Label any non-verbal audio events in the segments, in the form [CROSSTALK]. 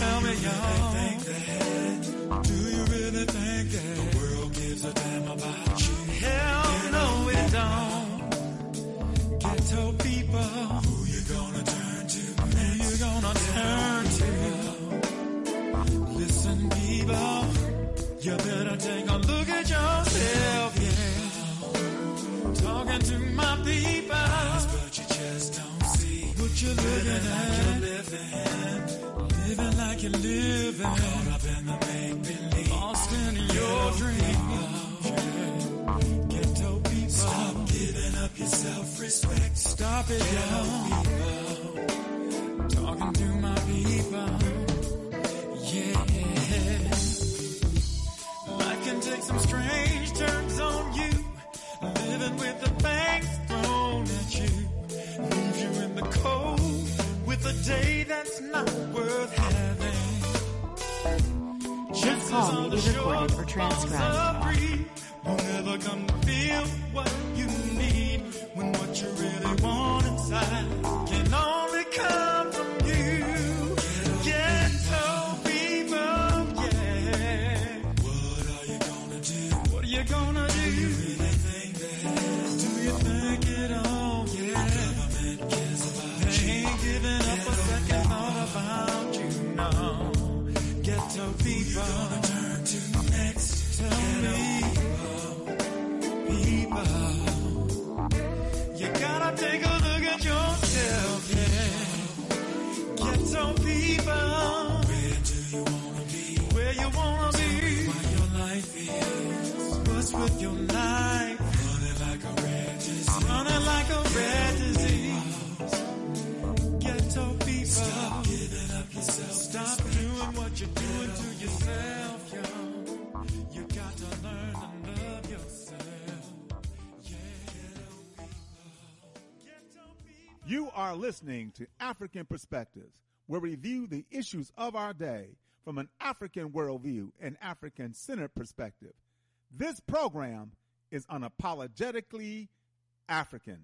tell me, y'all. Think that? Do you really think that the world gives a damn about you? Hell no, it don't. Ghetto people, who you gonna turn to? Who you gonna turn to? Listen, people, you better take a look at yourself, yeah. Talking to my people, but you just don't see what you're living like you're living like you're living. Caught up in the make believe, lost in your dreams. Ghetto people, stop giving up your self-respect. Stop it, y'all. Talking to my people, yeah. Life can take some strange turns on you. Living with the things thrown at you. Leaves you in the cold with a day that's not worth having. This call may be recorded or transcribed. Will never come to feel what you need when what you really want inside can only come your life. Running like a red disease. Running like a red disease. Ghetto people. Stop giving up yourself. Stop doing what you're doing to yourself. You are listening to Afrikan Perspectives, where we review the issues of our day from an African worldview and African centered perspective. This program is unapologetically African.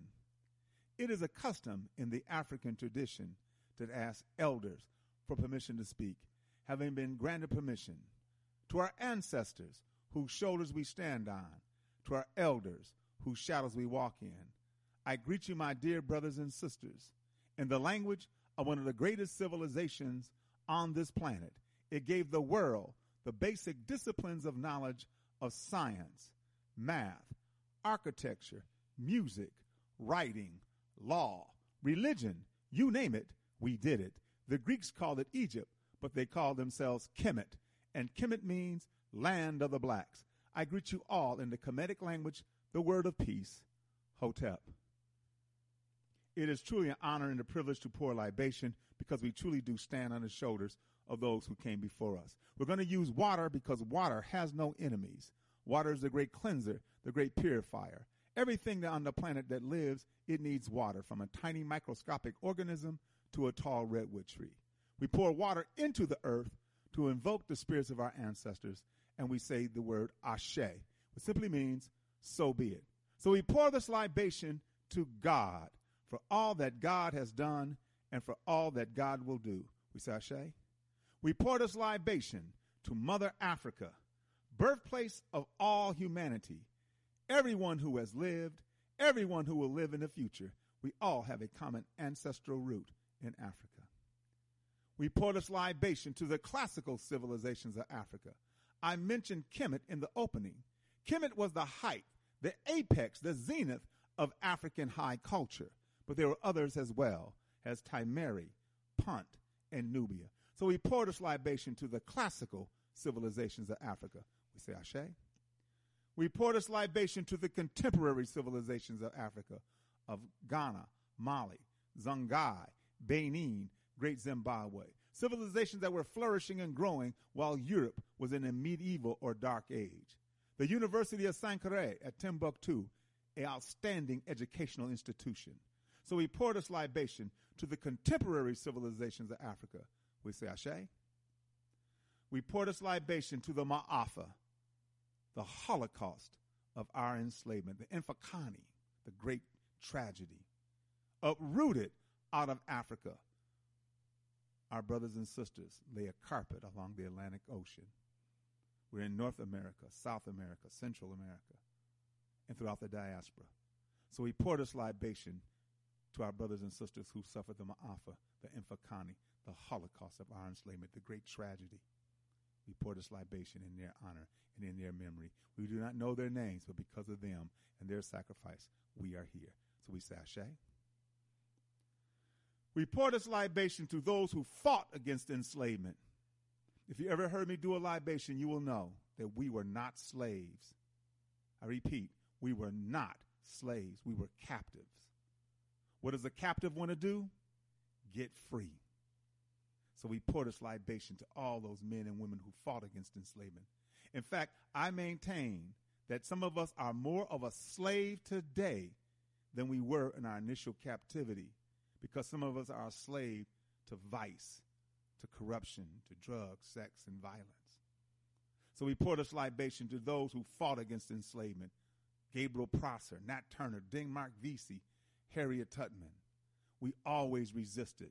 It is a custom in the African tradition to ask elders for permission to speak, having been granted permission. To our ancestors, whose shoulders we stand on, to our elders, whose shadows we walk in, I greet you, my dear brothers and sisters, in the language of one of the greatest civilizations on this planet. It gave the world the basic disciplines of knowledge of science, math, architecture, music, writing, law, religion, you name it, we did it. The Greeks called it Egypt, but they called themselves Kemet, and Kemet means land of the blacks. I greet you all in the Kemetic language, the word of peace, Hotep. It is truly an honor and a privilege to pour libation because we truly do stand on the shoulders of those who came before us. We're going to use water because water has no enemies. Water is the great cleanser, the great purifier. Everything on the planet that lives, it needs water, from a tiny microscopic organism to a tall redwood tree. We pour water into the earth to invoke the spirits of our ancestors, and we say the word ashe, which simply means so be it. So we pour this libation to God for all that God has done and for all that God will do. We say ashe. We pour this libation to Mother Africa, birthplace of all humanity, everyone who has lived, everyone who will live in the future. We all have a common ancestral root in Africa. We pour this libation to the classical civilizations of Africa. I mentioned Kemet in the opening. Kemet was the height, the apex, the zenith of African high culture but there were others as well, as Timeri, Punt, and Nubia. So we pour this libation to the classical civilizations of Africa. We say Ashe. We pour this libation to the contemporary civilizations of Africa, of Ghana, Mali, Songhai, Benin, Great Zimbabwe. Civilizations that were flourishing and growing while Europe was in a medieval or dark age. The University of Sankore at Timbuktu, an outstanding educational institution. So we pour this libation to the contemporary civilizations of Africa. We say Ashe. We pour this libation to the Ma'afa, the Holocaust of our enslavement, the Infakani, the great tragedy, uprooted out of Africa. Our brothers and sisters lay a carpet along the Atlantic Ocean. We're in North America, South America, Central America, and throughout the diaspora. So we pour this libation to our brothers and sisters who suffered the Ma'afa, the Infakani, the Holocaust of our enslavement, the great tragedy. We pour this libation in their honor and in their memory. We do not know their names, but because of them and their sacrifice, we are here. So we say Ashe. We pour this libation to those who fought against enslavement. If you ever heard me do a libation, you will know that we were not slaves. I repeat, we were not slaves. We were captives. What does a captive want to do? Get free. So we pour this libation to all those men and women who fought against enslavement. In fact, I maintain that some of us are more of a slave today than we were in our initial captivity because some of us are a slave to vice, to corruption, to drugs, sex, and violence. So we pour this libation to those who fought against enslavement Gabriel Prosser, Nat Turner, Denmark Vesey, Harriet Tubman. We always resisted,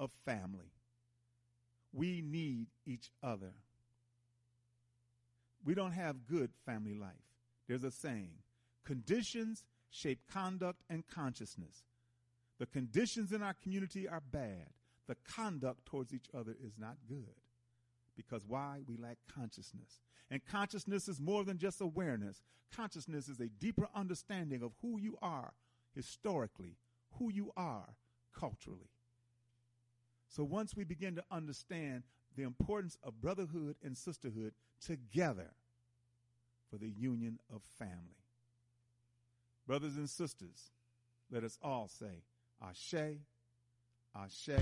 of family. We need each other. We don't have good family life. There's a saying conditions shape conduct and consciousness. The conditions in our community are bad. The conduct towards each other is not good. Because why? We lack consciousness. And consciousness is more than just awareness. Consciousness is a deeper understanding of who you are historically, who you are culturally. So once we begin to understand the importance of brotherhood and sisterhood together for the union of family. Brothers and sisters, let us all say, Ashe, Ashe.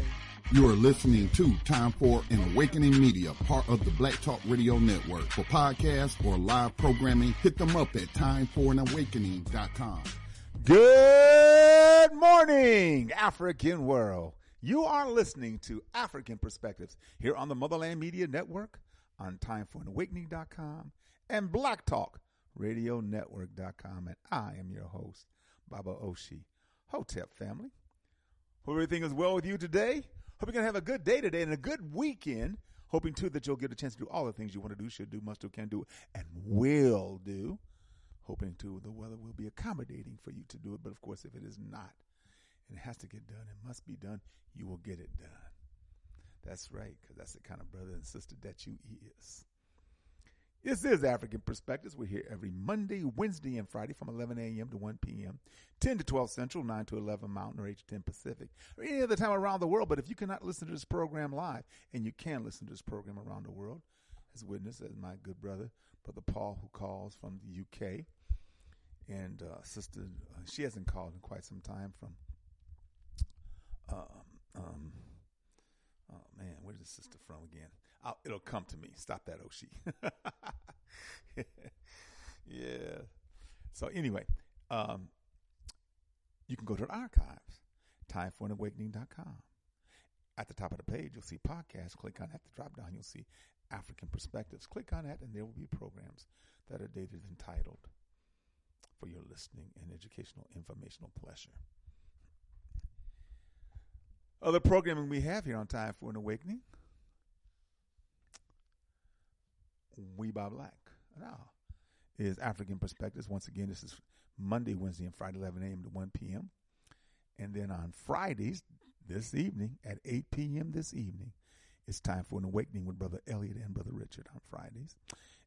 You are listening to Time for an Awakening Media, part of the Black Talk Radio Network. For podcasts or live programming, hit them up at timeforanawakening.com. Good morning, African world. You are listening to Afrikan Perspectives here on the Motherland Media Network, on timeforanawakening.com, and Black Talk Radio Network.com. And I am your host, Baba Oshi. Hotep family. Hope everything is well with you today. Hope you're going to have a good day today and a good weekend. Hoping too that you'll get a chance to do all the things you want to do, should do, must do, can do, and will do. Hoping too the weather will be accommodating for you to do it. But of course, if it is not, it has to get done, it must be done, you will get it done. That's right, because that's the kind of brother and sister that you is. This is Afrikan Perspectives. We're here every Monday, Wednesday, and Friday from 11 a.m. to 1 p.m., 10 to 12 Central, 9 to 11 Mountain, or 8 to 10 Pacific, or any other time around the world. But if you cannot listen to this program live, and you can listen to this program around the world, as witness as my good brother, Brother Paul, who calls from the UK, and uh, Sister, uh, she hasn't called in quite some time from, um, um, oh man, where's the sister from again? I'll, it'll come to me. Stop that, Oshi. [LAUGHS] yeah. So anyway, um, you can go to the archives, timeforanawakening.com. At the top of the page, you'll see podcasts. Click on that. The drop down, you'll see Afrikan Perspectives. Click on that, and there will be programs that are dated and titled for your listening and educational informational pleasure. Other programming we have here on Time for an Awakening. We by Black. Now, is Afrikan Perspectives. Once again, this is Monday, Wednesday, and Friday, 11 a.m. to 1 p.m. And then on Fridays, this evening, at 8 p.m. this evening, it's time for an awakening with Brother Elliot and Brother Richard on Fridays.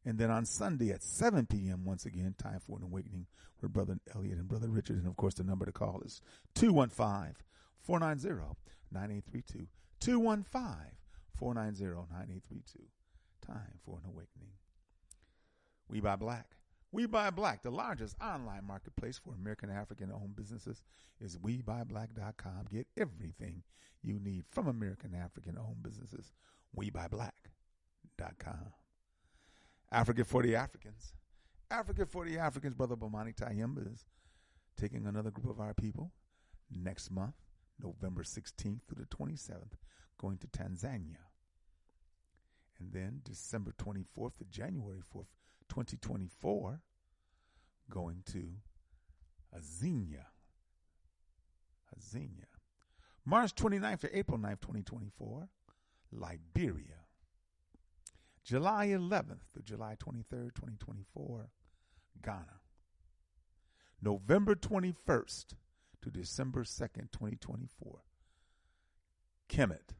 And then on Sunday at 7 p.m., once again, time for an awakening with Brother Elliot and Brother Richard. And of course, the number to call is 215 490 9832. 215 490 9832. Time for an awakening. We Buy Black. We Buy Black, the largest online marketplace for American African owned businesses, is WeBuyBlack.com. Get everything you need from American African owned businesses. WeBuyBlack.com. Africa for the Africans. Africa for the Africans, Brother Bomani Tayemba is taking another group of our people next month, November 16th through the 27th, going to Tanzania. And then December 24th to January 4th, 2024, going to Azania. Azania. March 29th to April 9th, 2024, Liberia. July 11th to July 23rd, 2024, Ghana. November 21st to December 2nd, 2024, Kemet.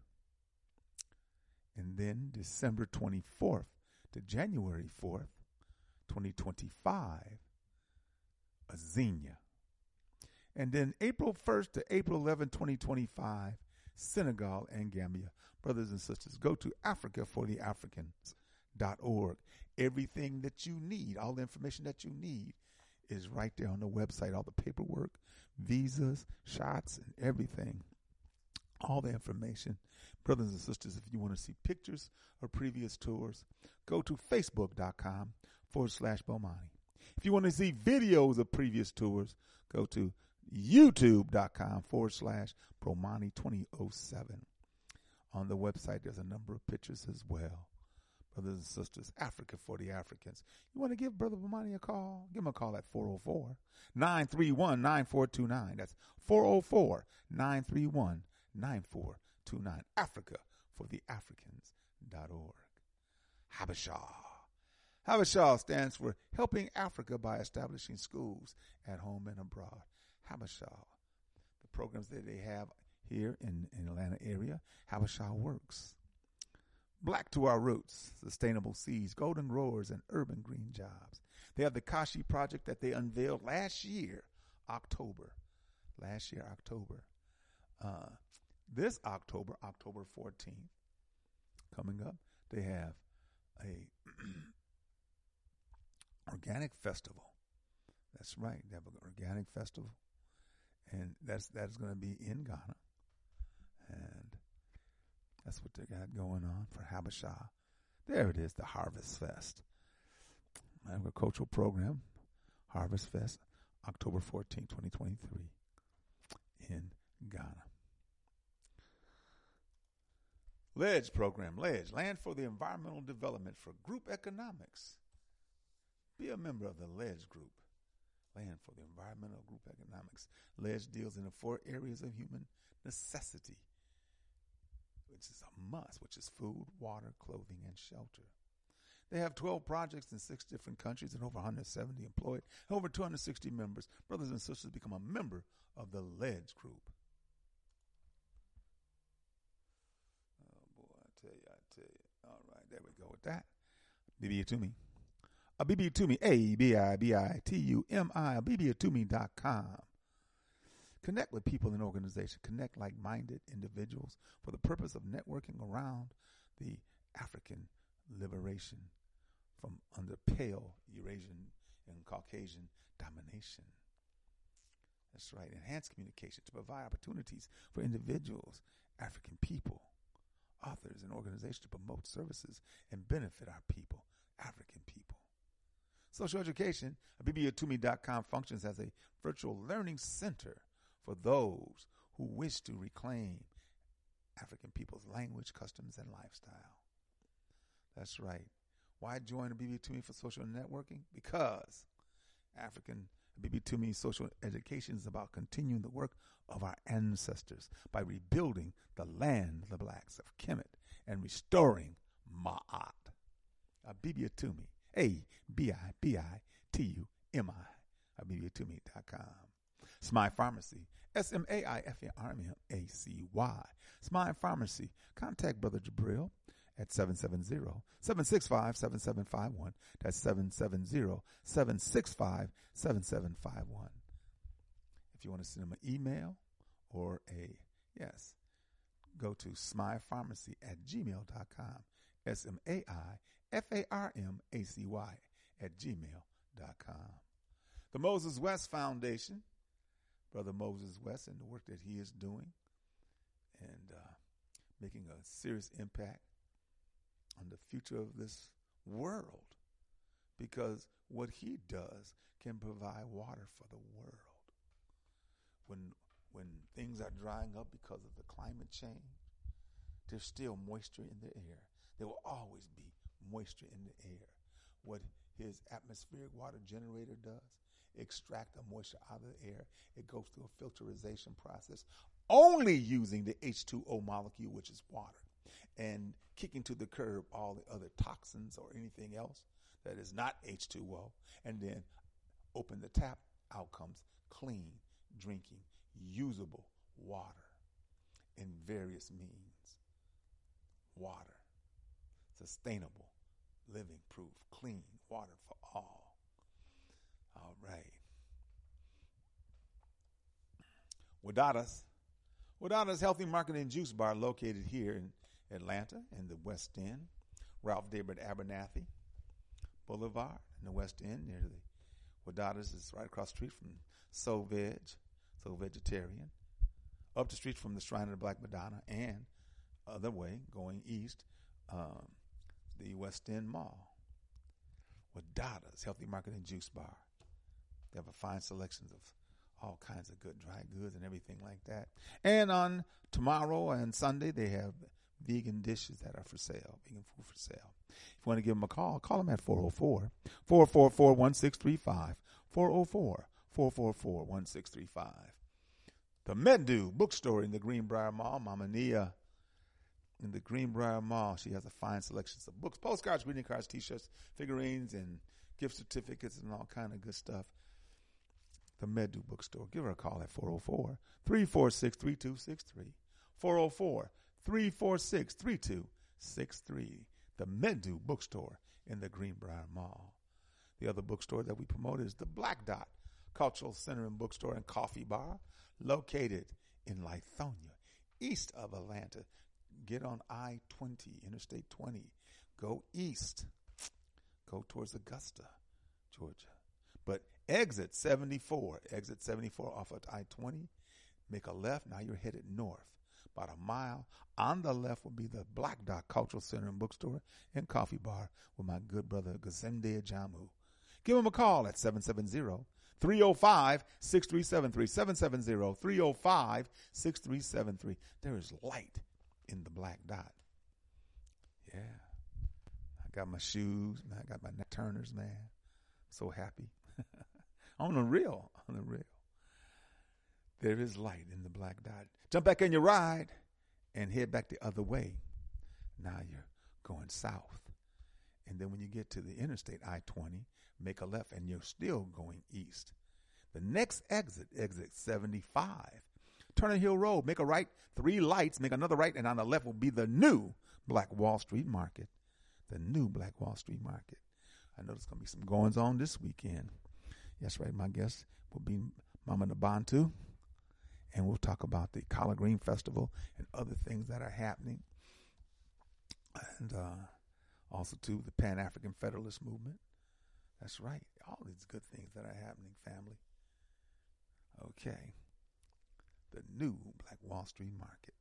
And then December 24th to January 4th, 2025, Azania. And then April 1st to April 11, 2025, Senegal and Gambia. Brothers and sisters, go to africafortheafricans.org. Everything that you need, all the information that you need, is right there on the website. All the paperwork, visas, shots, and everything. All the information. Brothers and sisters, if you want to see pictures of previous tours, go to facebook.com forward slash Bomani. If you want to see videos of previous tours, go to youtube.com forward slash Bomani 2007. On the website, there's a number of pictures as well. Brothers and sisters, Africa for the Africans. You want to give Brother Bomani a call? Give him a call at 404 931 9429. That's 404 931 9429. Africa for the Africans.org. Habesha. Habesha stands for Helping Africa by Establishing Schools at Home and Abroad. Habesha. The programs that they have here in, in Atlanta area, Habesha works. Black to Our Roots, Sustainable Seeds, Golden Growers, and Urban Green Jobs. They have the Kashi project that they unveiled last year, October. Last year, October. uh, this October, October 14th, coming up, they have a [CLEARS THROAT] organic festival. That's right. They have an organic festival, and that's that's going to be in Ghana, and that's what they got going on for Habesha. There it is, the Harvest Fest, agricultural program, Harvest Fest, October 14, 2023, in Ghana. LEDGE program, LEDGE, Land for the Environmental Development for Group Economics. Be a member of the LEDGE group, Land for the Environmental Group Economics. LEDGE deals in the four areas of human necessity, which is a must, which is food, water, clothing, and shelter. They have 12 projects in six different countries and over 170 employed, over 260 members. Brothers and sisters, become a member of the LEDGE group. Oh boy, I tell you, I tell you. All right, there we go with that. BB to me. Abibitumi. A B I B I T U M I. BB to me.com. Connect with people in organizations. Connect like minded individuals for the purpose of networking around the African liberation from under pale Eurasian and Caucasian domination. That's right. Enhance communication to provide opportunities for individuals, African people, authors, and organizations to promote services and benefit our people, African people. Social education, bbatoome.com functions as a virtual learning center for those who wish to reclaim African people's language, customs, and lifestyle. That's right. Why join the BB to me for social networking? Because African BB to me social education is about continuing the work of our ancestors by rebuilding the land of the blacks of Kemet and restoring Ma'at. Abibitumi. A B I B I T U M I. Abibitumi.com. Smile Pharmacy. S M A I F A R M A C Y. Smile Pharmacy. Contact Brother Jabril at 770-765-7751. That's 770-765-7751. If you want to send them an email or a, yes, go to smilepharmacy at gmail.com. S-M-A-I-F-A-R-M-A-C-Y at gmail.com. The Moses West Foundation, Brother Moses West, and the work that he is doing and uh, making a serious impact on the future of this world because what he does can provide water for the world. When when things are drying up because of the climate change, there's still moisture in the air. There will always be moisture in the air. What his atmospheric water generator does, extract the moisture out of the air. It goes through a filterization process only using the H2O molecule, which is water and kicking to the curb all the other toxins or anything else that is not H2O, and then open the tap, out comes clean, drinking, usable water in various means. Water, sustainable, living proof, clean water for all. All right. Wadadas. Wadadas Healthy Market and Juice Bar located here in Atlanta in the West End, Ralph David Abernathy Boulevard in the West End near the Wadadas is right across the street from Soul Veg, Soul Vegetarian, up the street from the Shrine of the Black Madonna, and other way going east, um, the West End Mall. Wadadas Healthy Market and Juice Bar. They have a fine selection of all kinds of good dry goods and everything like that. And on tomorrow and Sunday, they have vegan dishes that are for sale, vegan food for sale. If you want to give them a call, call them at 404 444 1635. 404 444 1635. The Medu bookstore in the Greenbriar Mall, Mama Nia in the Greenbriar Mall. She has a fine selection of books, postcards, greeting cards, t-shirts, figurines, and gift certificates and all kind of good stuff. The Medu bookstore. Give her a call at 404 346 3263. 404 346 3263. The Medu bookstore in the Greenbriar Mall. The other bookstore that we promote is the Black Dot Cultural Center and Bookstore and Coffee Bar, located in Lithonia, east of Atlanta. Get on I 20, Interstate 20. Go east. Go towards Augusta, Georgia. Exit 74, exit 74 off of I 20. Make a left. Now you're headed north. About a mile. On the left will be the Black Dot Cultural Center and Bookstore and Coffee Bar with my good brother Gazende Jamu. Give him a call at 770 305 6373. 770 305 6373. There is light in the black dot. Yeah. I got my shoes, man. I got my turners, man. So happy. [LAUGHS] on the real, [LAUGHS] on the real. There is light in the black dot. Jump back in your ride and head back the other way. Now you're going south. And then when you get to the interstate I 20, make a left and you're still going east. The next exit, exit 75, Turner Hill Road, make a right, three lights, make another right, and on the left will be the new Black Wall Street Market. The new Black Wall Street Market. I know there's going to be some goings on this weekend. Yes, right. My guest will be Mama Nabantu. And we'll talk about the Collard Green Festival and other things that are happening. And uh, also, too, the Pan African Federalist Movement. That's right. All these good things that are happening, family. Okay. The new Black Wall Street Market.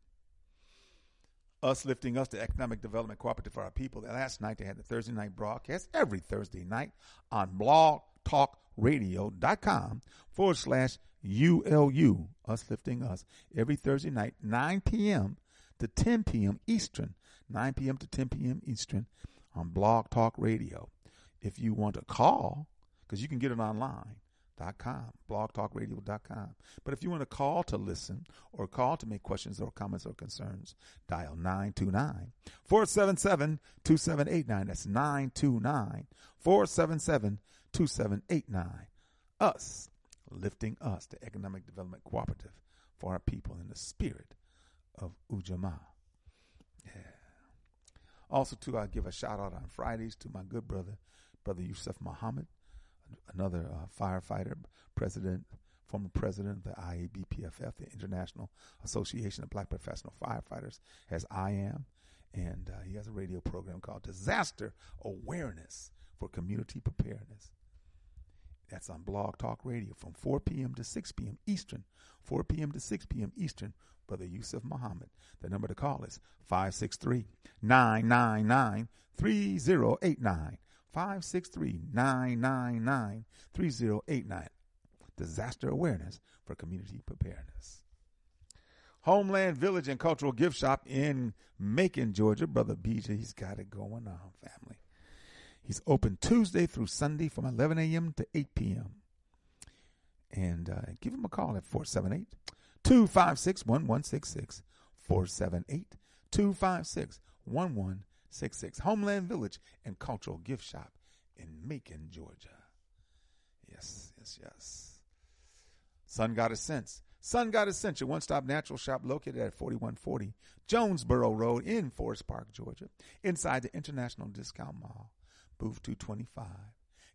Us lifting us to economic development cooperative for our people. Last night they had the Thursday night broadcast every Thursday night on blogtalkradio.com forward slash ULU. Us lifting us every Thursday night, 9 p.m. to 10 p.m. Eastern. 9 p.m. to 10 p.m. Eastern on Blog Talk Radio. If you want to call, because you can get it online, com, blogtalkradio.com. But if you want to call to listen or call to make questions or comments or concerns, dial 929 477 2789. That's 929 477 2789. Us, lifting us, the Economic Development Cooperative for our people in the spirit of Ujamaa. Yeah. Also, too, I give a shout out on Fridays to my good brother, Brother Yusuf Muhammad another uh, firefighter, president, former president of the IABPFF, the International Association of Black Professional Firefighters, as I am. And uh, he has a radio program called Disaster Awareness for Community Preparedness. That's on Blog Talk Radio from 4 p.m. to 6 p.m. Eastern. 4 p.m. to 6 p.m. Eastern. Brother Yusuf Muhammad. The number to call is 563 999 3089. 563 999 3089. Disaster Awareness for Community Preparedness. Homeland Village and Cultural Gift Shop in Macon, Georgia. Brother BJ, he's got it going on, family. He's open Tuesday through Sunday from 11 a.m. to 8 p.m. And uh, give him a call at 478 256 1166. 478 256 1166. Homeland Village and Cultural Gift Shop in Macon, Georgia. Yes, yes, yes. Sun Goddess Sense. Sun Sense, your one stop natural shop located at 4140 Jonesboro Road in Forest Park, Georgia, inside the International Discount Mall, booth 225.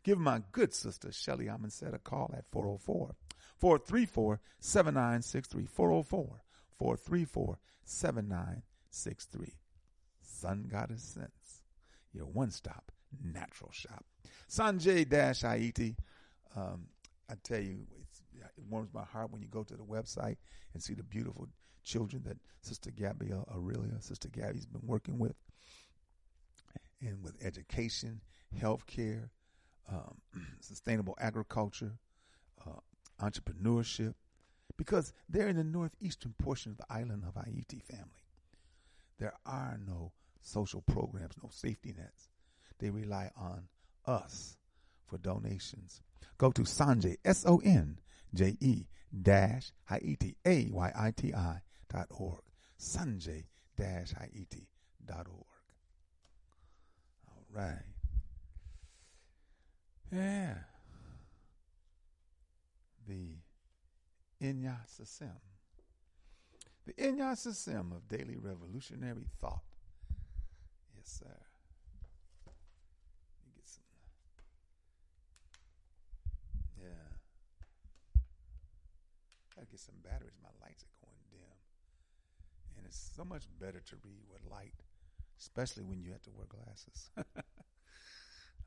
Give my good sister Shelly Amundset a call at 404 434 7963. 404 434 7963. Sun Goddess Sense, your one stop natural shop. Sonje Dash Haiti. Um, I tell you, it warms my heart when you go to the website and see the beautiful children that Sister Gabrielle Aurelia, Sister Gabby's been working with, and with education, healthcare, um, [CLEARS THROAT] sustainable agriculture, uh, entrepreneurship, because they're in the northeastern portion of the island of Haiti family. There are no social programs, no safety nets. They rely on us for donations. Go to Sonje, S O N J E dash Haiti, A Y I T I dot org. Sonje dash Haiti dot org. All right. Yeah. The Inya Sasim. The Inya Sasim of daily revolutionary thought Yes, sir. Me get some. Yeah. Gotta get some batteries. My lights are going dim. And it's so much better to read with light, especially when you have to wear glasses. [LAUGHS]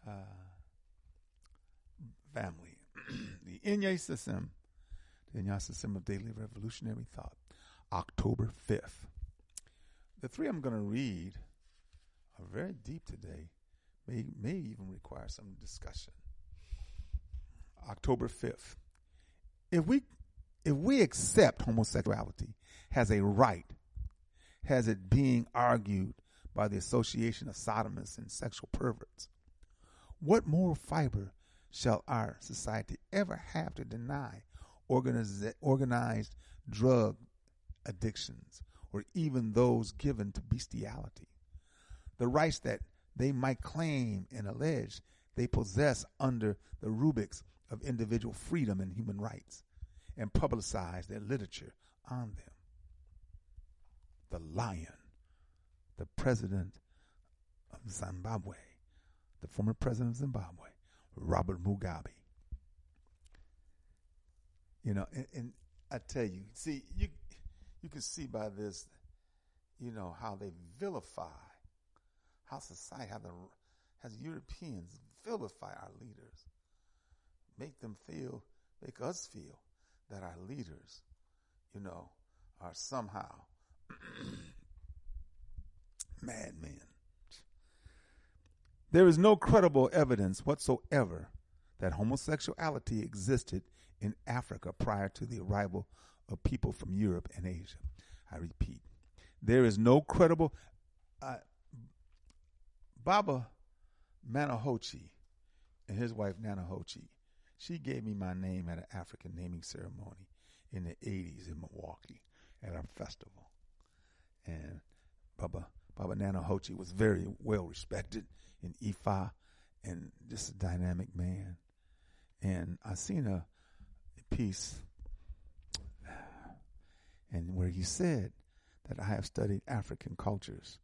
uh, family, [CLEARS THROAT] the Inye system, the Inye system of daily revolutionary thought, October 5th. The three I'm going to read are very deep today, may, may even require some discussion. October 5th. If we if we accept homosexuality has a right, has it being argued by the Association of Sodomists and Sexual Perverts, what moral fiber shall our society ever have to deny organiz- organized drug addictions or even those given to bestiality? The rights that they might claim and allege they possess under the rubrics of individual freedom and human rights and publicize their literature on them. The lion, the president of Zimbabwe, the former president of Zimbabwe, Robert Mugabe. You know, and, and I tell you, see, you you can see by this, you know, how they vilify, how society, how the as Europeans vilify our leaders, make them feel, make us feel that our leaders, you know, are somehow [CLEARS THROAT] madmen. There is no credible evidence whatsoever that homosexuality existed in Africa prior to the arrival of people from Europe and Asia. I repeat, there is no credible. Uh, Baba Manahochi and his wife Nanahochi, she gave me my name at an African naming ceremony in the 80s in Milwaukee at our festival. And Baba Baba Nanahochi was very well respected in Ifa and just a dynamic man. And I seen a, piece and where he said that I have studied African cultures.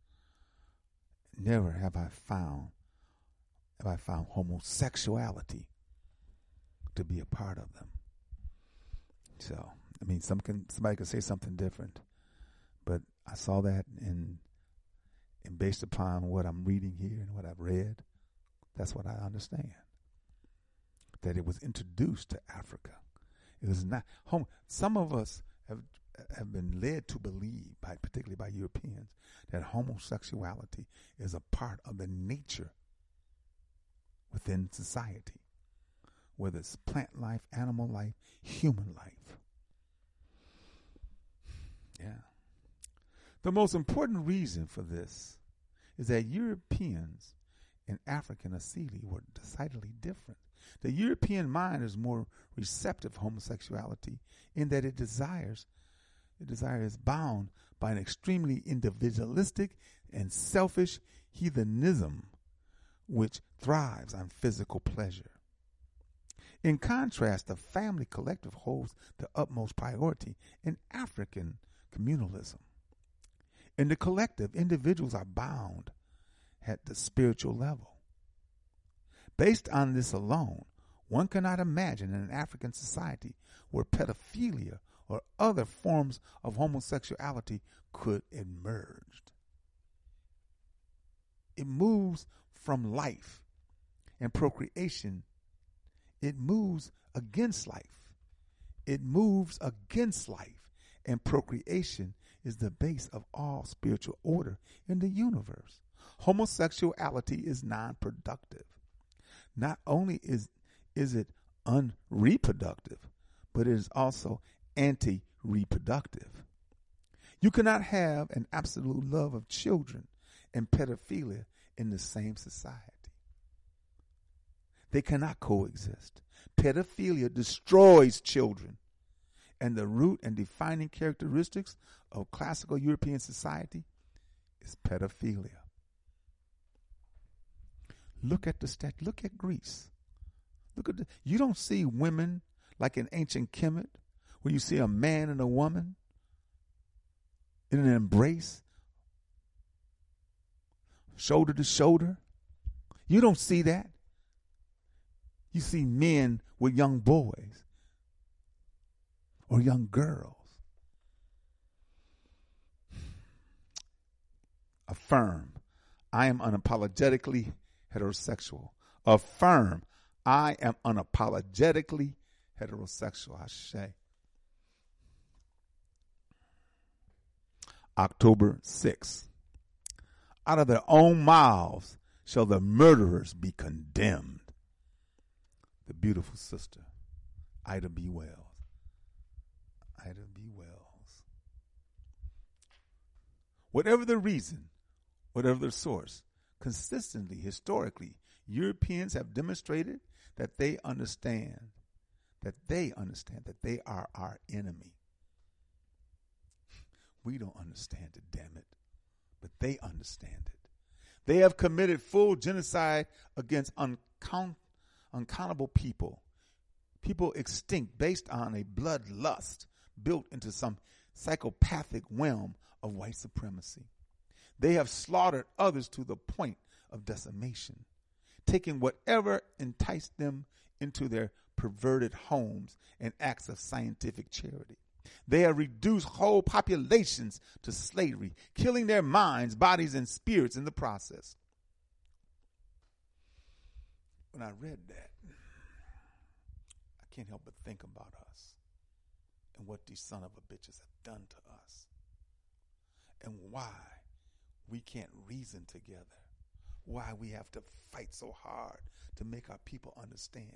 Never have I found have I found homosexuality to be a part of them. So, I mean, some can somebody could say something different, but I saw that and and based upon what I'm reading here and what I've read, that's what I understand. That it was introduced to Africa. It was not home. Some of us have have been led to believe, by particularly by Europeans, that homosexuality is a part of the nature within society, whether it's plant life, animal life, human life. Yeah. The most important reason for this is that Europeans and African Asili were decidedly different. The European mind is more receptive to homosexuality in that it desires the desire is bound by an extremely individualistic and selfish heathenism which thrives on physical pleasure. In contrast, the family collective holds the utmost priority in African communalism. In the collective, individuals are bound at the spiritual level. Based on this alone, one cannot imagine an African society where pedophilia or other forms of homosexuality could emerge. It moves from life and procreation, it moves against life. It moves against life, and procreation is the base of all spiritual order in the universe. Homosexuality is non productive. Not only is, is it unreproductive, but it is also anti reproductive. You cannot have an absolute love of children and pedophilia in the same society. They cannot coexist. Pedophilia destroys children. And the root and defining characteristics of classical European society is pedophilia. Look at the stat. Look at Greece. Look at the, you don't see women like in ancient Kemet where you see a man and a woman in an embrace, shoulder to shoulder. You don't see that. You see men with young boys or young girls. Affirm, I am unapologetically heterosexual. Affirm, I am unapologetically heterosexual. Say. October 6th. Out of their own mouths shall the murderers be condemned. The beautiful sister, Ida B. Wells. Ida B. Wells. Whatever the reason, whatever the source, consistently, historically, Europeans have demonstrated that they understand, that they understand that they are our enemy. We don't understand it, damn it, but they understand it. They have committed full genocide against uncount, uncountable people, people extinct based on a bloodlust built into some psychopathic realm of white supremacy. They have slaughtered others to the point of decimation, taking whatever enticed them into their perverted homes and acts of scientific charity. They have reduced whole populations to slavery, killing their minds, bodies, and spirits in the process. When I read that, I can't help but think about us and what these son of a bitches have done to us and why we can't reason together. Why we have to fight so hard to make our people understand.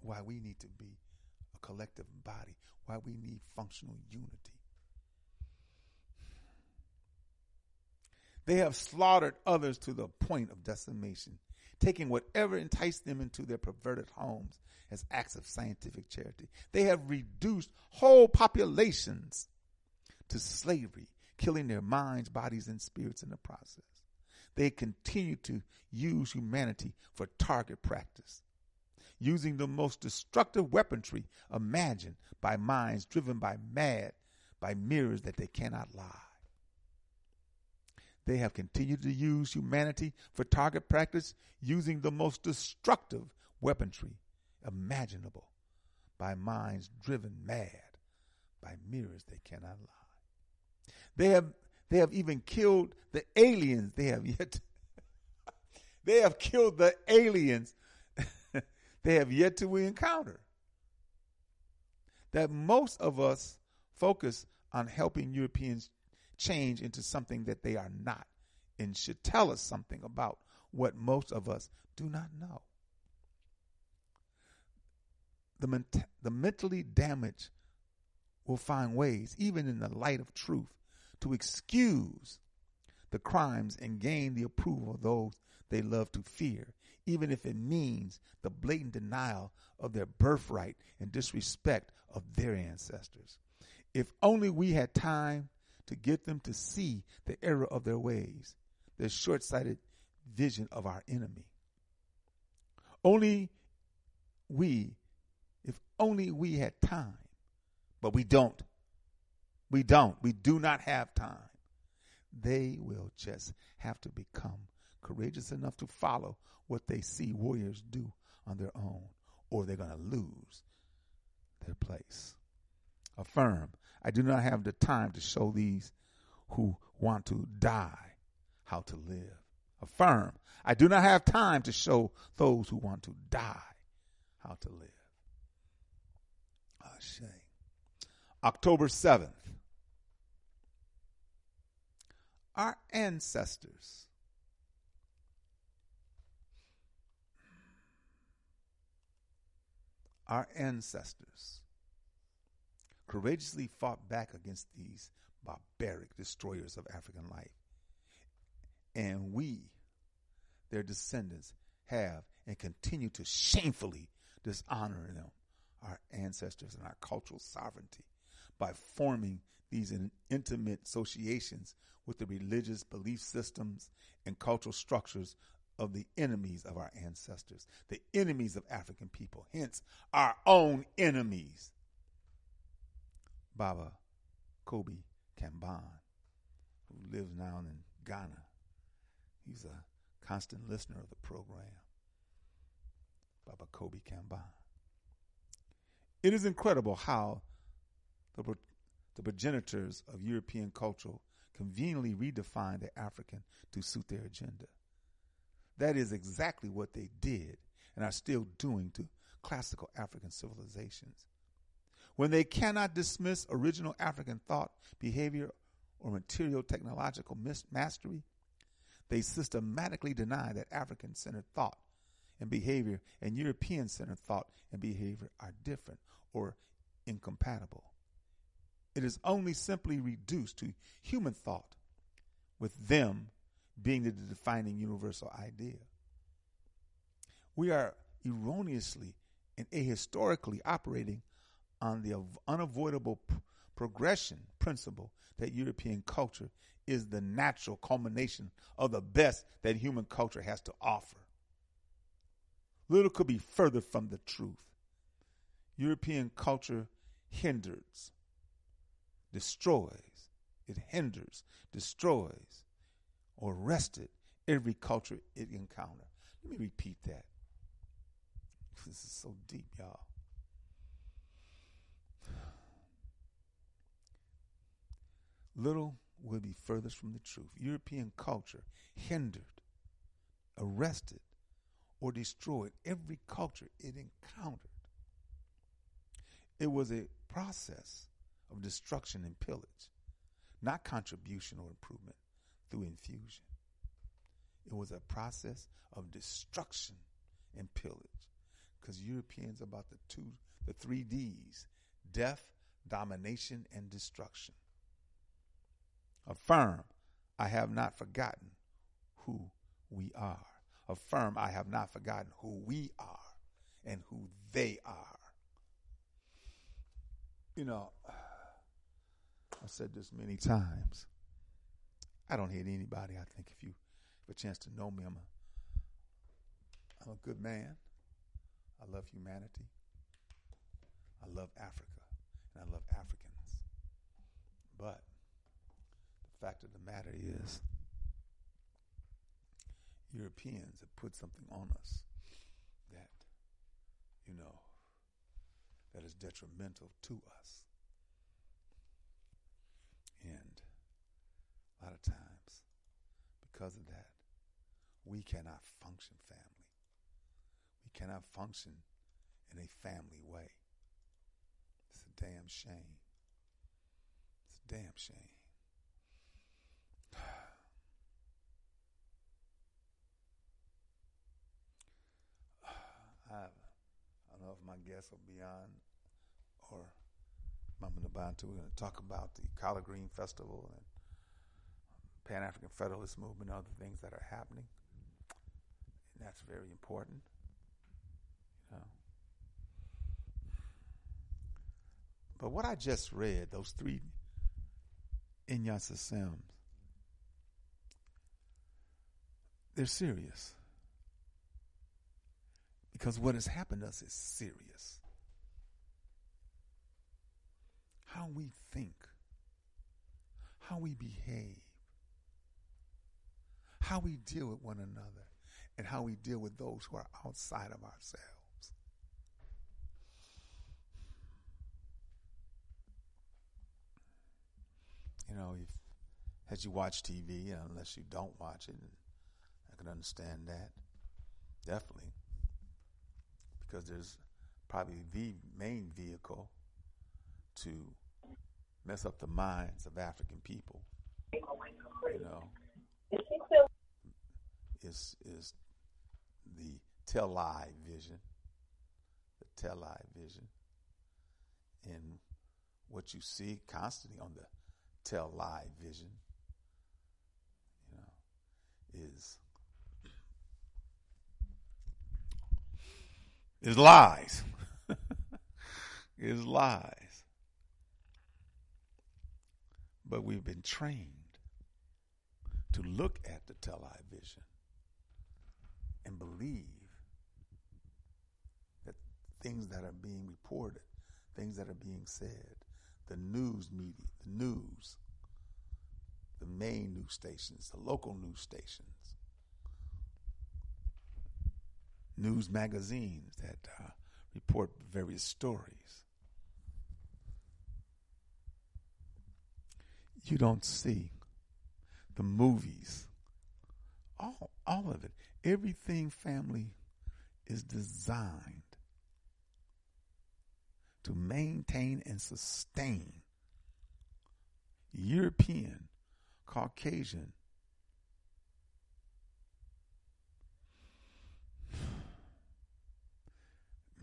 Why we need to be a collective body. Why we need functional unity. They have slaughtered others to the point of decimation, taking whatever enticed them into their perverted homes as acts of scientific charity. They have reduced whole populations to slavery, killing their minds, bodies, and spirits in the process. They continue to use humanity for target practice, using the most destructive weaponry imagined by minds driven by mad, by mirrors that they cannot lie. They have continued to use humanity for target practice, using the most destructive weaponry imaginable by minds driven mad by mirrors they cannot lie. They have they have even killed the aliens. They have yet [LAUGHS] they have killed the aliens [LAUGHS] they have yet to encounter. That most of us focus on helping Europeans change into something that they are not and should tell us something about what most of us do not know. The, the mentally damaged will find ways, even in the light of truth, to excuse the crimes and gain the approval of those they love to fear, even if it means the blatant denial of their birthright and disrespect of their ancestors. If only we had time to get them to see the error of their ways, the short sighted vision of our enemy. Only we, if only we had time, but we don't. We don't. We do not have time. They will just have to become courageous enough to follow what they see warriors do on their own, or they're going to lose their place. Affirm, I do not have the time to show these who want to die how to live. Affirm, I do not have time to show those who want to die how to live. Ashe. October 7th. Our ancestors. Our ancestors courageously fought back against these barbaric destroyers of African life. And we, their descendants, have and continue to shamefully dishonor them, our ancestors and our cultural sovereignty, by forming these intimate associations with the religious belief systems and cultural structures of the enemies of our ancestors, the enemies of African people, hence our own enemies. Baba Kobi Kambon, who lives now in Ghana, he's a constant listener of the program. Baba Kobi Kambon. It is incredible how the the progenitors of European culture conveniently redefine the African to suit their agenda. That is exactly what they did and are still doing to classical African civilizations. When they cannot dismiss original African thought, behavior, or material technological mis- mastery, they systematically deny that African centered thought and behavior and European centered thought and behavior are different or incompatible. It is only simply reduced to human thought, with them being the defining universal idea. We are erroneously and ahistorically operating on the unavoidable p- progression principle that European culture is the natural culmination of the best that human culture has to offer. Little could be further from the truth. European culture hinders, destroys, it hinders, destroys, or arrested every culture it encounters. Let me repeat that. [LAUGHS] This is so deep, y'all. Little will be furthest from the truth. European culture hindered, arrested, or destroyed every culture it encountered. It was a process of destruction and pillage, not contribution or improvement through infusion. It was a process of destruction and pillage. Because Europeans about the two, the three D's death, domination, and destruction. Affirm, I have not forgotten who we are. Affirm, I have not forgotten who we are and who they are. You know, I've said this many times. I don't hate anybody. I think if you have a chance to know me, I'm a, I'm a good man. I love humanity. I love Africa, and I love Africans. But the fact of the matter is, Europeans have put something on us that, you know, that is detrimental to us. And a lot of times, because of that, we cannot function family. We cannot function in a family way. It's a damn shame. It's a damn shame. [SIGHS] I don't know if my guests will be on or Mama Nabantu. We're going to talk about the Collard Green Festival and Pan African Federalist Movement and other things that are happening. And that's very important. You know. But what I just read, those three Inyasa Sims, they're serious. Because what has happened to us is serious. How we think, how we behave, how we deal with one another, and how we deal with those who are outside of ourselves. You know, if as you watch TV, uh, unless you don't watch it, I can understand that. Definitely because there's probably the main vehicle to mess up the minds of African people. You know, is is the tell-lie vision, the tell-lie vision, and what you see constantly on the tell-lie vision, you know, is is lies. [LAUGHS] is lies. But we've been trained to look at the television and believe that things that are being reported, things that are being said, the news media, the news, the main news stations, the local news stations, news magazines that uh, report various stories. You don't see the movies, all all of it, everything family is designed to maintain and sustain. European, Caucasian,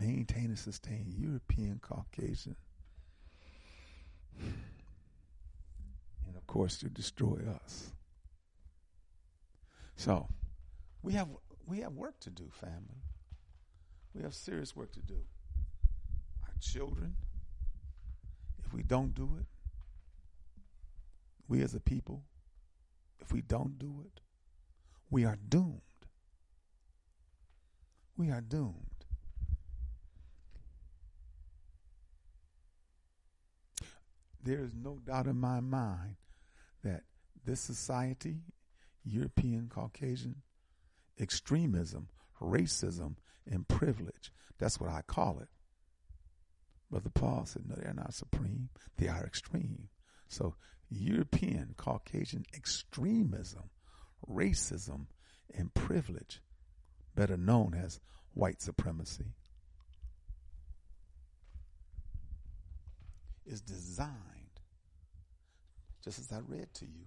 maintain and sustain European, Caucasian, course to destroy us. So we have we have work to do, family. We have serious work to do. Our children, if we don't do it, we as a people, if we don't do it, we are doomed. We are doomed. There is no doubt in my mind that this society, European Caucasian, extremism, racism, and privilege, that's what I call it. Brother Paul said, no, they're not supreme, they are extreme. So European Caucasian extremism, racism, and privilege, better known as white supremacy, is designed, just as I read to you.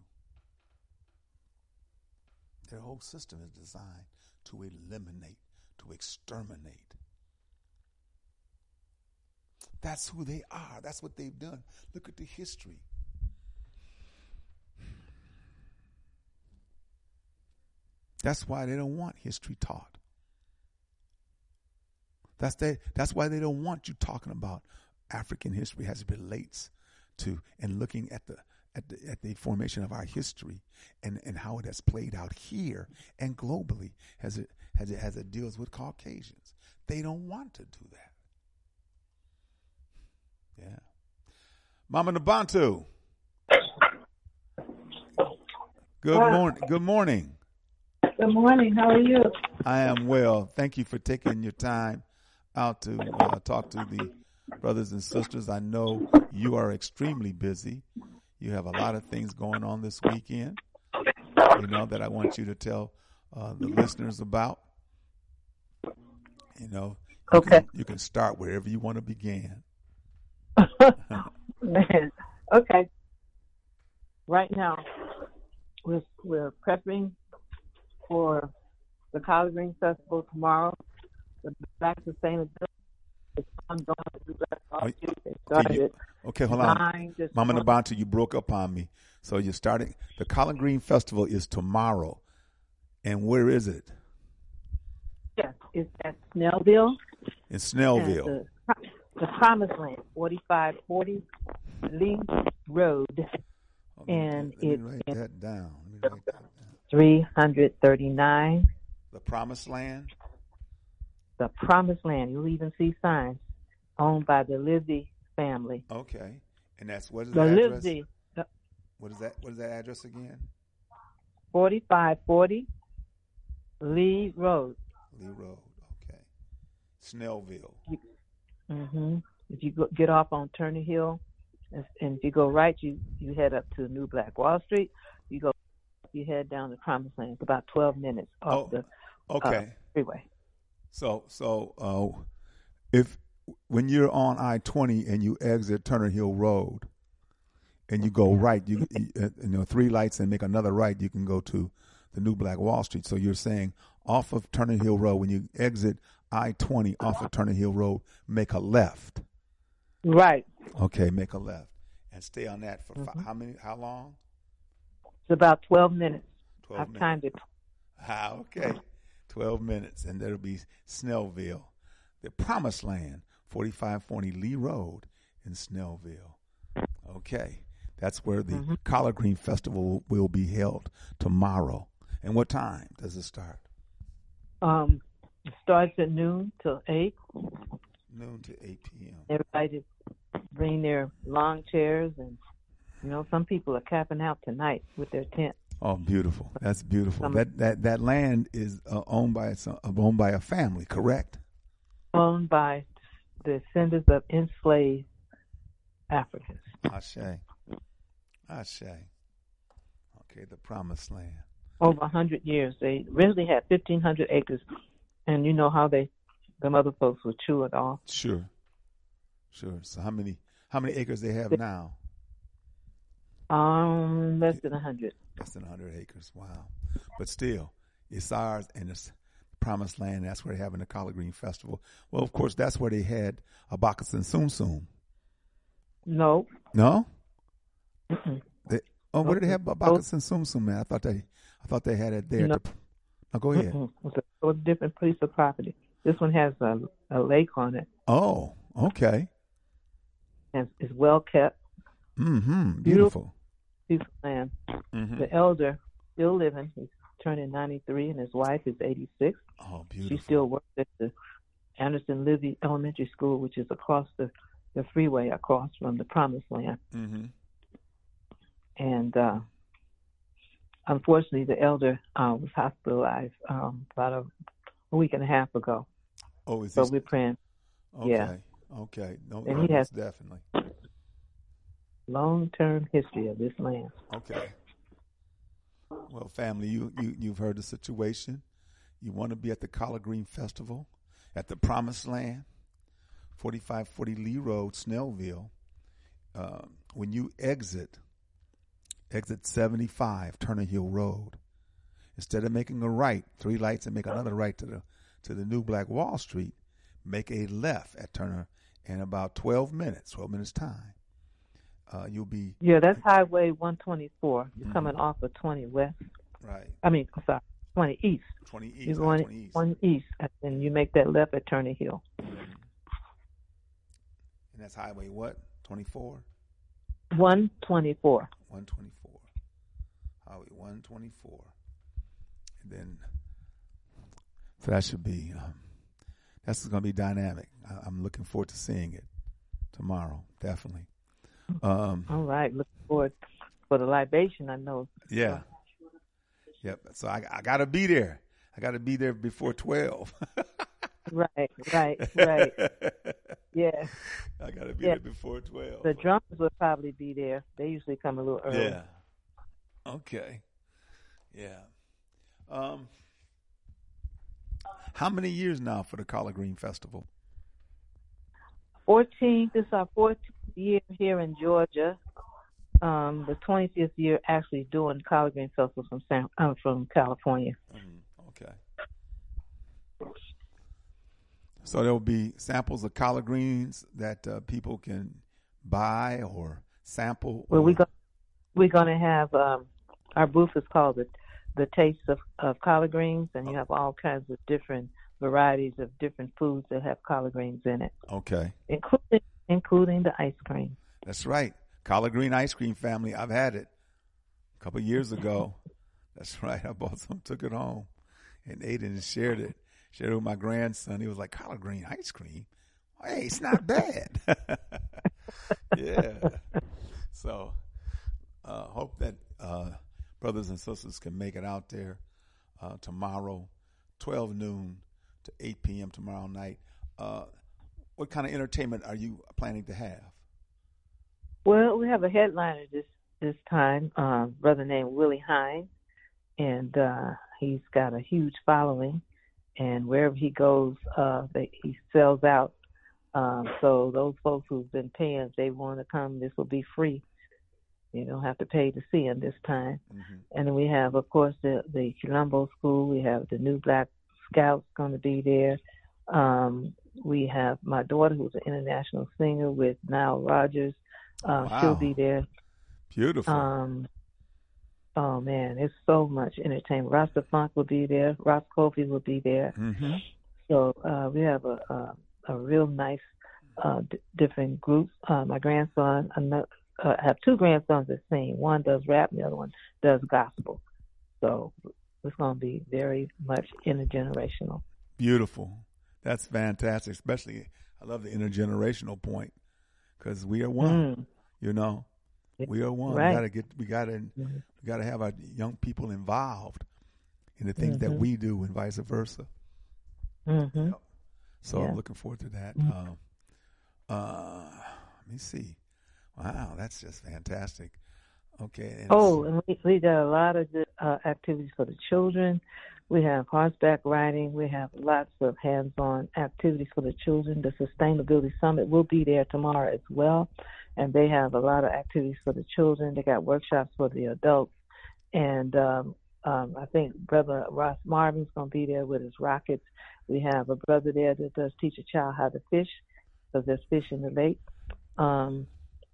Their whole system is designed to eliminate, to exterminate. That's who they are. That's what they've done. Look at the history. That's why they don't want history taught. That's they, that's why they don't want you talking about African history as it relates to and looking at the at the, at the formation of our history and, and how it has played out here and globally as it as it as it deals with Caucasians. They don't want to do that. Yeah. Mama Nabantu. Good morning. Good morning. Good morning. How are you? I am well. Thank you for taking your time out to uh, talk to the brothers and sisters. I know you are extremely busy. You have a lot of things going on this weekend, you know, that I want you to tell uh, the listeners about. You know, you Okay. Can, you can start wherever you want to begin. [LAUGHS] Man. Okay. Right now, we're we're prepping for the Collard Green Festival tomorrow. The Black Sustainability is ongoing. The Black Are- Policy. They started okay, hold on. Mama. Nabantu, you broke up on me. So you're starting, the Collard Green Festival is tomorrow. And where is it? Yes, it's at Snellville. In Snellville. The, the Promised Land, 4540 Lee Road, Oh, let me- and let me it's write that down. Let me write that down. 339 The Promised Land. the promised land. You'll even see signs owned by the Livsey family. Okay. And that's what is The address? The What is that? What is that address again? 4540 Lee Road. Lee Road. Okay. Snellville. hmm If you go, get off on Turner Hill, and, and if you go right, you you head up to New Black Wall Street. You go, you head down the Promised Land. It's about 12 minutes off Oh, the uh, Okay. freeway. So so uh, if when you're on I twenty and you exit Turner Hill Road, and you go right, you you, uh, know three lights and make another right, you can go to the New Black Wall Street. So you're saying off of Turner Hill Road when you exit I twenty off of Turner Hill Road, make a left. Right. Okay, make a left and stay on that for fi- how many? How long? It's about 12 minutes. Twelve I've minutes. timed it. Ah, okay. 12 minutes, and that'll be Snellville. The Promised Land, 4540 Lee Road in Snellville. Okay. That's where the Collard Green Festival will be held tomorrow. And what time does it start? Um, it starts at noon till 8. Noon to 8 p.m. Everybody to bring their long chairs and you know some people are camping out tonight with their tent. Oh, beautiful. That's beautiful. Um, that that that land is uh, owned by some, owned by a family, correct? owned by descendants of enslaved Africans. Ashe. Ashe. Okay, the promised land. over a hundred years. They originally had fifteen hundred acres, and you know how they, the other folks would chew it off. Sure. Sure. So how many how many acres they have now? Um, less than a hundred. Less than 100 acres. Wow. But still, it's ours and it's promised land. That's where they're having the Collard Green Festival. Well, of course, that's where they had Abakas and Tsum Tsum. No, No? Mm-mm. They, oh, where did they have. Abakas and Tsum Tsum, man? I thought they, I thought they had it there. No. To, oh, go ahead. Mm-mm. it's a different piece of property. This one has a, a lake on it. Oh, okay. and is well kept. Mm-hmm. Beautiful. Piece of land. Mm-hmm. The elder still living. He's turning 93, and his wife is 86. Oh, beautiful. She still works at the Anderson Livsey Elementary School, which is across the, the freeway across from the Promised Land. Mm-hmm. And uh, unfortunately, the elder uh, was hospitalized um, about a, a week and a half ago. Oh, is So this? we're praying Okay. yeah. Okay. No, And no, he has- definitely. long term history of this land. Okay. Well, family, you, you, you've heard the situation. You want to be at the Collard Green Festival at the Promised Land, 4540 Lee Road, Snellville. Uh, when you exit, exit 75, Turner Hill Road, instead of making a right, three lights, and make another right to the to the new Black Wall Street, make a left at Turner in about 12 minutes, 12 minutes time. Uh, you'll be Yeah, that's Highway 124. You're Mhm. coming off of 20 West. right. I mean, I'm sorry, 20 East. 20 east. You're uh, going 20 east. east, and then you make that left at Turner Hill. And that's highway what? 24? 124. 124. Highway 124. And then, so that should be, um, that's going to be dynamic. I, I'm looking forward to seeing it tomorrow, definitely. Um, All right, looking forward for the libation. I know. yeah. Yep. So I, I got to be there. I got to be there before 12. [LAUGHS] Right, right, right. Yeah, [LAUGHS] I got to be Yeah. there before 12. the drummers will probably be there. They usually come a little early. Yeah. Okay. Yeah. Um. How many years now for the Collard Green Festival? 14th is our 14th year here in Georgia. Um, the 25th year actually doing Collard Green Festival from San, um, from California. Mm, okay. So there will be samples of collard greens that uh, people can buy or sample. Well, or- we go, we're going to have um, our booth is called the the Taste of, of Collard Greens, and you have all kinds of different varieties of different foods that have collard greens in it, Okay, including including the ice cream. that's right. Collard green ice cream family. I've had it a couple years ago. [LAUGHS] That's right. I bought some, took it home, and ate it and shared it. Shared it with my grandson. He was like, "Collard green ice cream? Hey, it's not bad." [LAUGHS] yeah. So, uh, hope that uh, brothers and sisters can make it out there uh, tomorrow, twelve noon to eight p.m. tomorrow night. Uh, what kind of entertainment are you planning to have? Well, we have a headliner this this time, uh, brother named Willie Hine, and uh, he's got a huge following, and wherever he goes, uh, they, he sells out. Um, so those folks who've been paying, if they want to come, this will be free. You don't have to pay to see him this time. Mm-hmm. And then we have, of course, the the Colombo School. We have the new Black Scouts going to be there. Um, we have my daughter, who's an international singer with Nile Rodgers. Uh, Wow. She'll be there. Beautiful. Um, oh man, it's so much entertainment. Rasta Funk will be there. Ross Kofi will be there. mm-hmm. So uh, we have a a, a real nice uh, d- different groups. Uh, my grandson, uh, I have two grandsons that sing. One does rap, and the other one does gospel. So it's going to be very much intergenerational. Beautiful. That's fantastic. Especially, I love the intergenerational point because we are one. Mm. You know, we are one. right. We gotta get. We gotta. Mhm. We gotta have our young people involved in the things that Mhm. we do, and vice versa. hmm So Yeah. I'm looking forward to that. Mhm. Um, uh, let me see. Wow, that's just fantastic. Okay. and Oh, and we, we got a lot of good uh, activities for the children. We have horseback riding. We have lots of hands-on activities for the children. The Sustainability Summit will be there tomorrow as well, and they have a lot of activities for the children. They got workshops for the adults, and um, um, I think Brother Ross Marvin's going to be there with his rockets. We have a brother there that does teach a child how to fish because there's fish in the lake. Um,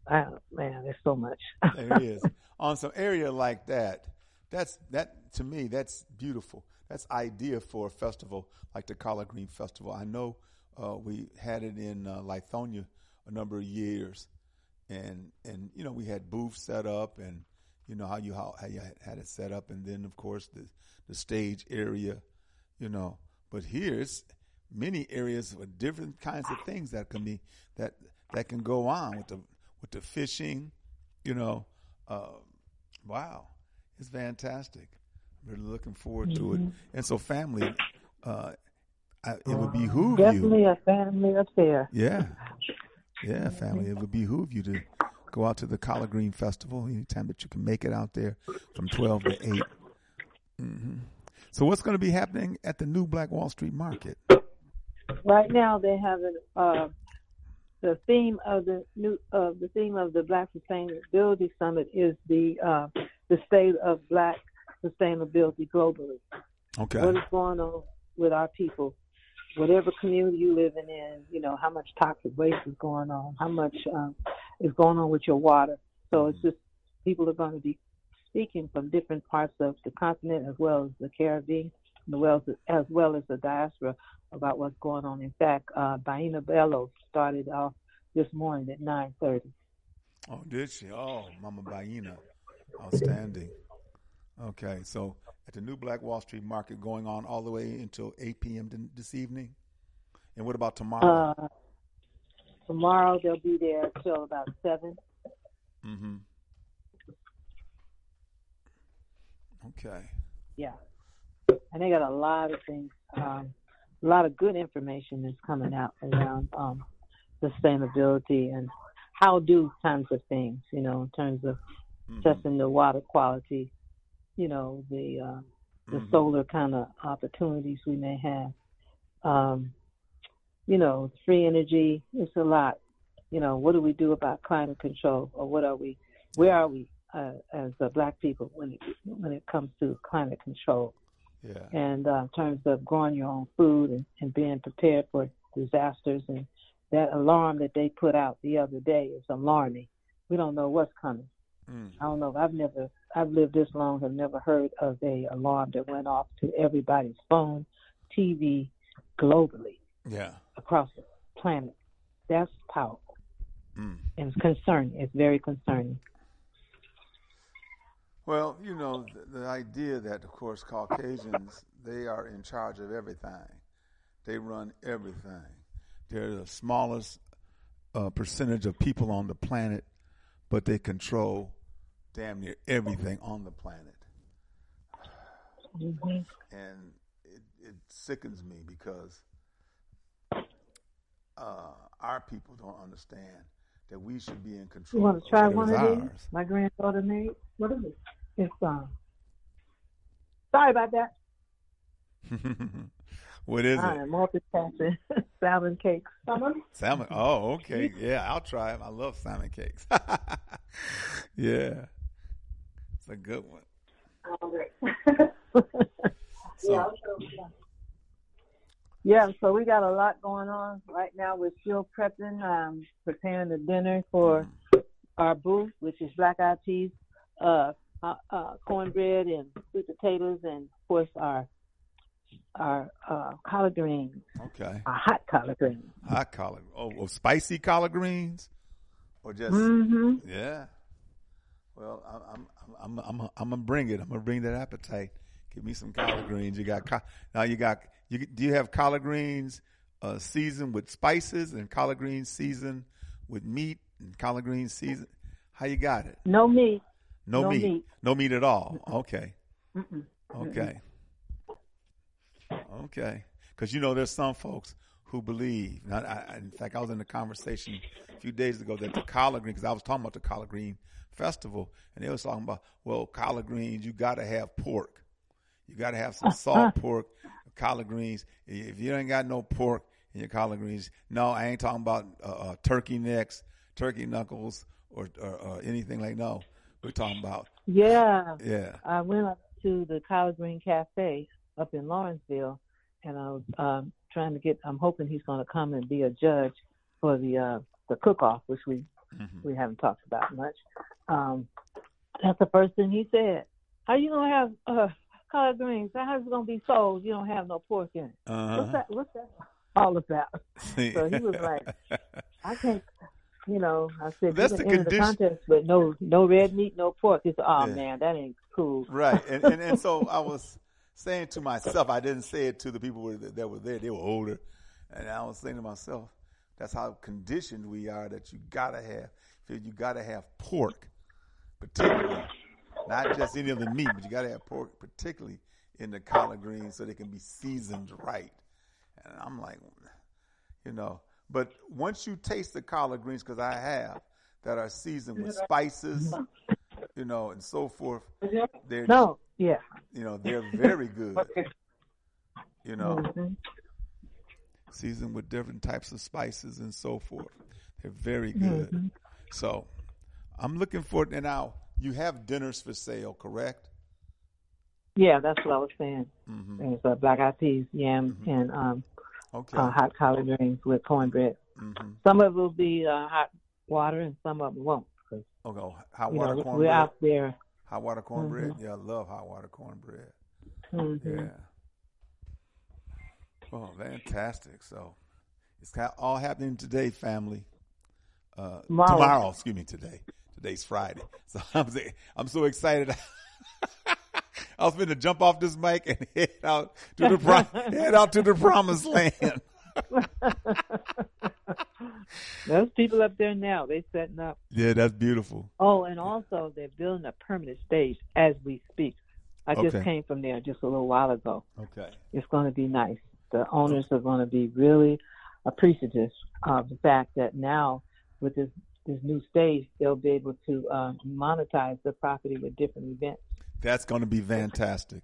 I, man, there's so much. there is. [LAUGHS] On some area like that, that's that to me. That's beautiful. That's idea for a festival like the Collard Green Festival. I know uh, we had it in uh, Lithonia a number of years, and and you know we had booths set up, and you know how you how, how you had it set up, and then of course the the stage area, you know. But here it's many areas with different kinds of things that can be that that can go on with the with the fishing, you know. Uh, wow, it's fantastic. Really looking forward to it. And so, family, uh, I, it would behoove you. Definitely a family affair. Yeah. [LAUGHS] Yeah, family. It would behoove you to go out to the Collard Green Festival anytime that you can make it out there from 12 to 8. hmm So, what's going to be happening at the new Black Wall Street Market? Right now, they have an, uh, the theme of the new uh, the theme of the Black Sustainability Summit is the uh, the state of Black sustainability globally. Okay. What is going on with our people? Whatever community you're living in, you know how much toxic waste is going on, how much um, is going on with your water. So it's just people are going to be speaking from different parts of the continent as well as the Caribbean, as well as, as well as the diaspora about what's going on. In fact, uh, Baina Bello started off this morning at 9:30. Oh, did she? Oh, Mama Baina. Outstanding. Okay, so at the new Black Wall Street Market going on all the way until 8 p.m. this evening? And what about tomorrow? Uh, tomorrow they'll be there till about seven. mm-hmm. Okay. Yeah, and they got a lot of things, um, a lot of good information that's coming out around um, sustainability and how do kinds of things. You know, in terms of Mhm. testing the water quality, you know, the uh, the Mhm. solar kind of opportunities we may have. Um, you know, free energy. It's a lot. You know, what do we do about climate control, or what are we? Where are we uh, as uh, Black people when it when it comes to climate control? Yeah. and uh, in terms of growing your own food and, and being prepared for disasters. And that alarm that they put out the other day is alarming. We don't know what's coming. Mm. I don't know. I've never, I've lived this long, have never heard of a alarm that went off to everybody's phone, TV, globally Yeah. across the planet. That's powerful Mm. and it's concerning. It's very concerning. Well, you know, the, the idea that, of course, Caucasians, they are in charge of everything. They run everything. They're the smallest uh, percentage of people on the planet, but they control damn near everything on the planet. hmm And it, it sickens me because uh, our people don't understand that we should be in control. You want to try one of these? My granddaughter made. What is it? It's um. Sorry about that. [LAUGHS] what is I it? am multitasking. [LAUGHS] Salmon cakes. Salmon? Salmon. Oh, okay. Yeah, I'll try them. I love salmon cakes. [LAUGHS] yeah, it's a good one. [LAUGHS] So, yeah, so we got a lot going on right now. We're still prepping, um, preparing the dinner for our booth, which is black eyed peas, uh, uh, uh, cornbread, and sweet potatoes, and of course our our uh, collard greens, okay, our hot collard greens. hot collard. Oh, oh, spicy collard greens, or just Mm-hmm. yeah. Well, I'm I'm I'm I'm I'm gonna bring it. I'm gonna bring that appetite. Give me some collard greens. You got now. You got you. Do you have collard greens uh, seasoned with spices and collard greens seasoned with meat and collard greens seasoned? How you got it? No meat. No, No meat. meat. No meat at all. Okay. Mm-mm. Okay. Okay. Because you know, there's some folks who believe. I- in fact, I was in a conversation a few days ago that the collard green, because I was talking about the collard green festival, and they was talking about, well, collard greens, you got to have pork. You got to have some [LAUGHS] salt pork, collard greens. If you ain't got no pork in your collard greens, no, I ain't talking about uh, uh, turkey necks, turkey knuckles, or, or, or anything like no. We're talking about Yeah. yeah. I went up to the Collard Green Cafe up in Lawrenceville, and I was um, trying to get. I'm hoping he's going to come and be a judge for the uh, the cook-off, which we Mm-hmm. we haven't talked about much. Um, that's the first thing he said. How you gonna have uh, collard greens? How's it gonna be sold? You don't have no pork in it. What's Uh-huh. that? What's that all about? [LAUGHS] So he was like, I can't. You know, I said That's the enter the condition- contest, but no, no red meat, no pork. He said, "Oh Yeah. man, that ain't cool." right, and, and and so [LAUGHS] I was saying to myself, I didn't say it to the people that were there. They were older, and I was saying to myself, that's how conditioned we are. That you gotta have, you gotta have pork, particularly, not just any of the meat, but you gotta have pork, particularly in the collard greens, so they can be seasoned right. And I'm like, you know. But once you taste the collard greens, because I have, that are seasoned with spices, you know, and so forth, they're No, yeah. you know they're very good. You know, Mhm. seasoned with different types of spices and so forth. They're very good. Mm-hmm. So I'm looking forward. And now you have dinners for sale, correct? Yeah, that's what I was saying. Mm-hmm. There's uh, black eyed peas, yams, and um, Okay. uh, hot collard greens with cornbread. mm-hmm. Some of it will be uh, hot water, and some of it won't. Okay. Hot water know, we're cornbread. out there. Hot water cornbread. Yeah, I love hot water cornbread. hmm Yeah. Oh, fantastic! So it's all happening today, family. Uh, Tomorrow. tomorrow, excuse me, today. Today's Friday, [LAUGHS] so I'm so- I'm so excited. [LAUGHS] I was going to jump off this mic and [LAUGHS] head out to the pro- head out to the promised land. Those people up there now. They setting up. Yeah, that's beautiful. Oh, and also they're building a permanent stage as we speak. I just Okay. came from there just a little while ago. Okay. It's going to be nice. The owners are going to be really appreciative of the fact that now with this this new stage, they'll be able to uh, monetize the property with different events. That's going to be fantastic.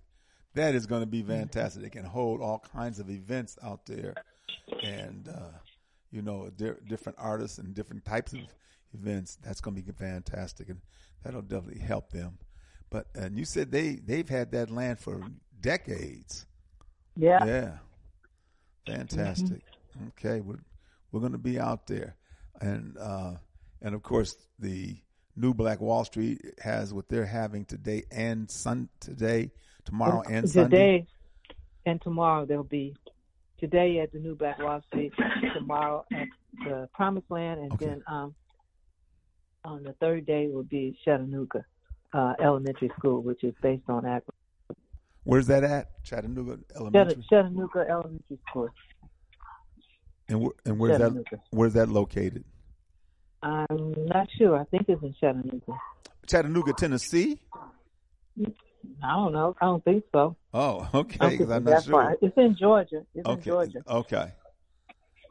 That is going to be fantastic. They can hold all kinds of events out there, and uh, you know, di- different artists and different types of events. That's going to be fantastic, and that'll definitely help them. But and you said they they've had that land for decades. Yeah. Yeah, fantastic. Okay, we're we're going to be out there, and uh, and of course the new Black Wall Street has what they're having today and sun today, tomorrow and Sunday. today and tomorrow there'll be today at the New Black Wall Street, tomorrow at the Promised Land, and Okay. then um, on the third day will be Chattanooga uh, Elementary School, which is based on agriculture. Where's that at? Chattanooga Elementary. Chattanooga Elementary School. And where, and where's that? Where's that located? I'm not sure. I think it's in Chattanooga. Chattanooga, Tennessee. I don't know. I don't think so. Oh, okay. Because I'm it's not that far. It's in Georgia. It's in Okay. Georgia. Okay.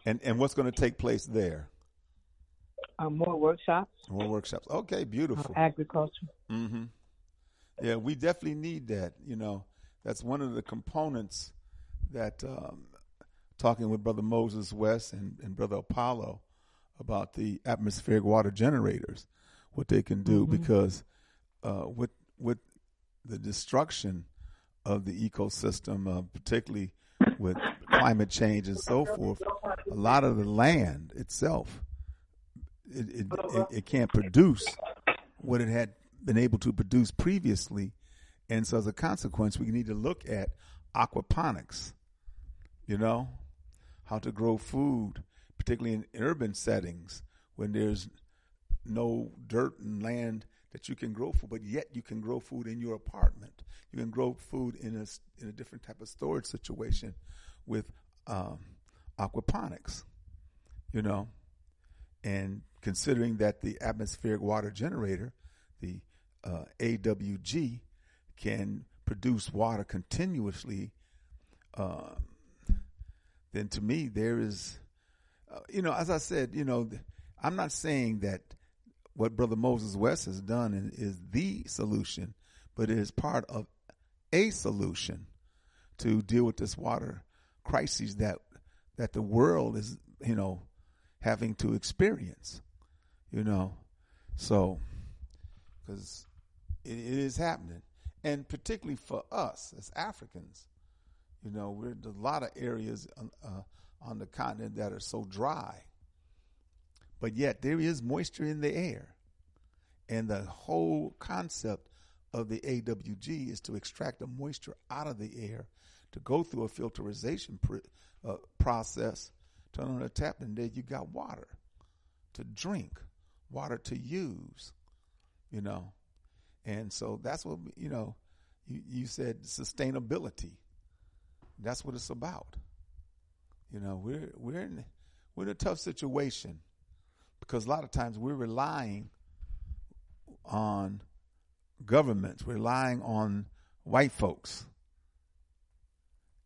And and what's going to take place there? Uh, more workshops, More workshops. Okay, uh, beautiful. agriculture. hmm Yeah, we definitely need that. You know, that's one of the components that um, talking with Brother Moses West and, and Brother Apollo about the atmospheric water generators, what they can do, because uh, with with the destruction of the ecosystem, uh, particularly with climate change and so forth, a lot of the land itself it, it, it, it can't produce what it had been able to produce previously. And so, as a consequence, we need to look at aquaponics, you know, how to grow food, particularly in urban settings when there's no dirt and land that you can grow food, but yet you can grow food in your apartment. You can grow food in a, in a different type of storage situation with um, aquaponics, you know and considering that the atmospheric water generator, the uh, AWG, can produce water continuously, um, then to me there is, uh, you know, as I said, you know, I'm not saying that what Brother Moses West has done is the solution, but it is part of a solution to deal with this water crisis that that the world is, you know, having to experience. You know, so because it, it is happening, and particularly for us as Africans, you know, we're a lot of areas uh, on the continent that are so dry, but yet there is moisture in the air, and the whole concept of the AWG is to extract the moisture out of the air to go through a filterization pr- uh, process, turn on a tap, and there you got water to drink, water to use, you know. And so that's what, you know, you, you said sustainability. That's what it's about. You know, we're, we're, in, we're in a tough situation because a lot of times we're relying on governments, relying on white folks.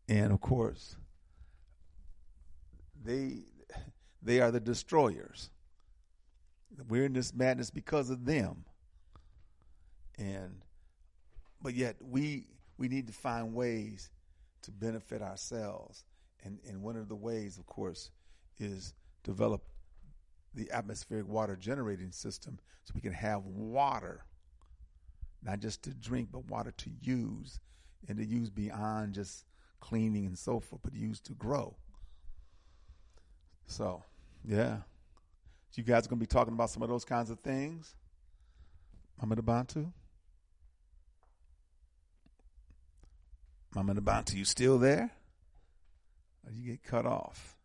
And of course, they they are the destroyers. We're in this madness because of them. And but yet we we need to find ways to benefit ourselves. And and one of the ways, of course, is develop the atmospheric water generating system so we can have water not just to drink, but water to use and to use beyond just cleaning and so forth, but used to grow. So, yeah. You guys are going to be talking about some of those kinds of things. Mama Bantu? Mama Bantu, you still there? You get cut off?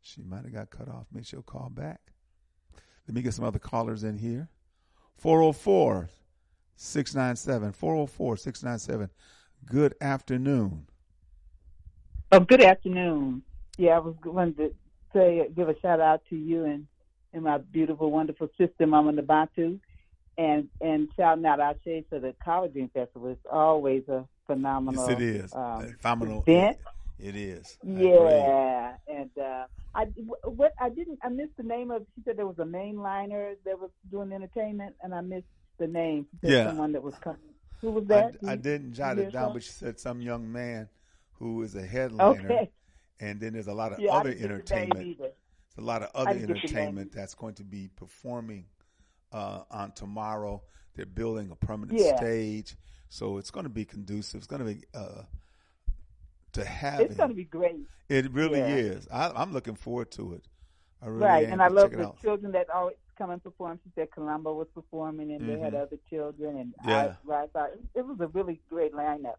She might have got cut off. Make sure call back. Let me get some other callers in here. 404 697. 404 697. Good afternoon. Oh, good afternoon. Yeah, I was going to say, give a shout out to you and, and my beautiful, wonderful sister, Mama Nabantu, and and shouting out Ashe for the Collard Green Festival. It's always a phenomenal. Yes, it is. Um, phenomenal event. It is. Yeah, and uh, I what I didn't I missed the name of. She said there was a mainliner that was doing entertainment, and I missed the name. Yeah. someone that was coming. Who was that? I, I didn't jot it down, but she said some young man who is a headliner. Okay. And then there's a lot of Yeah, other didn't get the name entertainment. There's a lot of other didn't get the name. entertainment that's going to be performing uh, on tomorrow. They're building a permanent Yeah. stage, so it's going to be conducive. It's going to be uh, to have It's it. going to be great. It really Yeah. is. I, I'm looking forward to it. I really right, am. and I love the out. children that always come and perform. She said Columbo was performing, and they had Mhm. other children, and Yeah. I, I thought it was a really great lineup.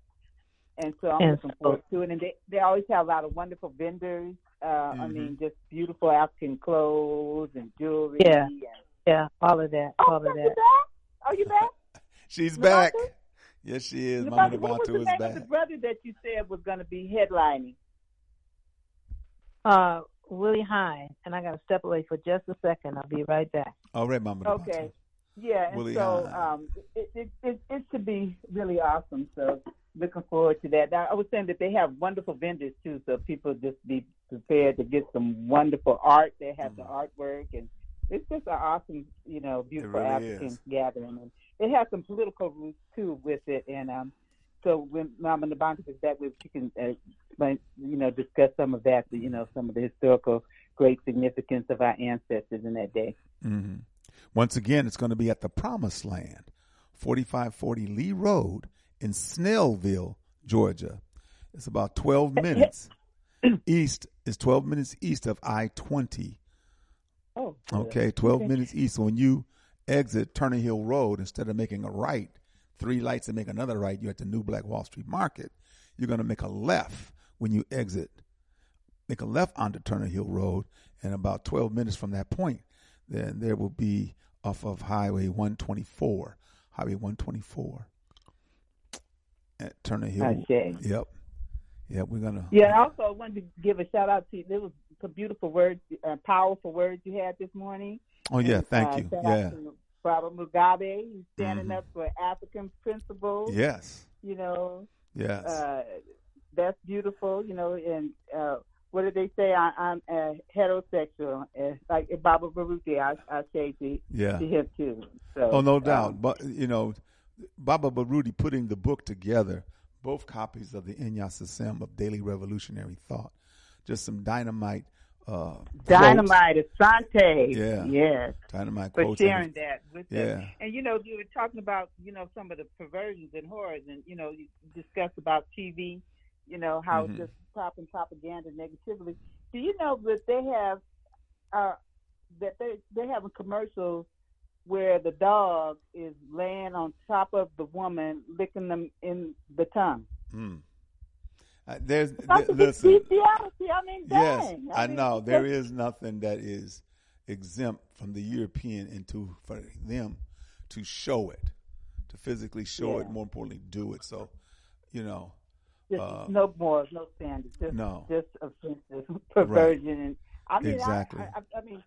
And so I'm And looking so- forward to it. And they they always have a lot of wonderful vendors. Uh, I Mhm. mean, just beautiful African clothes and jewelry. Yeah. And, Yeah, all of that, oh, all of you that. back? Are you back? [LAUGHS] She's Nabantu? back. Yes, she is. Mama Nabantu, what was Nabantu the is name back. of the brother that you said was going to be headlining? Uh, Willie Hine, and I got to step away for just a second. I'll be right back. All right, Mama Nabantu. Okay. Yeah, and Willie so Hine. um, it, it, it, it should be really awesome. So looking forward to that. Now, I was saying that they have wonderful vendors too, so people just be prepared to get some wonderful art. They have the artwork, and it's just an awesome, you know, beautiful really African is. gathering. And it has some political roots too with it. And um, so when Mama Nabantu is back with, she can, uh, you know, discuss some of that, you know, some of the historical great significance of our ancestors in that day. Mm-hmm. Once again, it's going to be at the Promised Land, 4540 Lee Road in Snellville, Georgia. It's about 12 [LAUGHS] minutes east. It's 12 minutes east of I 20. Oh. Okay, 12 Okay. minutes east. So when you exit Turner Hill Road, instead of making a right, three lights and make another right, you're at the New Black Wall Street Market. You're going to make a left when you exit. Make a left onto Turner Hill Road, and about 12 minutes from that point, then there will be off of Highway 124. Highway 124 at Turner Hill. Okay. Yep. Yep, we're going to. Yeah, also I wanted to give a shout out to. There was some beautiful words, uh, powerful words you had this morning. Oh, yeah, thank uh, you. Yeah. Robert Mugabe. He's standing Mhm. up for African principles. Yes. You know, Yes. uh, that's beautiful. You know, and uh, what did they say? I, I'm uh, heterosexual. Uh, like Baba Baruti, I, I say to, Yeah. to him too. So, Oh, no um, doubt. But you know, Baba Baruti putting the book together, both copies of the Inyas Assem of Daily Revolutionary Thought, just some dynamite. Uh, quotes. Dynamite, Asante. Yeah. Yes. dynamite For quotes. sharing that with Yeah. us. And you know, you were talking about, you know, some of the perversions and horrors and, you know, you discussed about TV, you know, how Mhm. it's just popping propaganda negatively. Do you know that they have uh that they they have a commercial where the dog is laying on top of the woman licking them in the tongue. Mm. Uh, there's That's th- a listen. bestiality. I mean, Yes, dang. I mean, know there is nothing that is exempt from the European into for them to show it, to physically show it. More importantly, do it. So, you know, Just uh, no more, no standards. Just, No. just offensive [LAUGHS] perversion. And I mean, Exactly. I, I, I mean,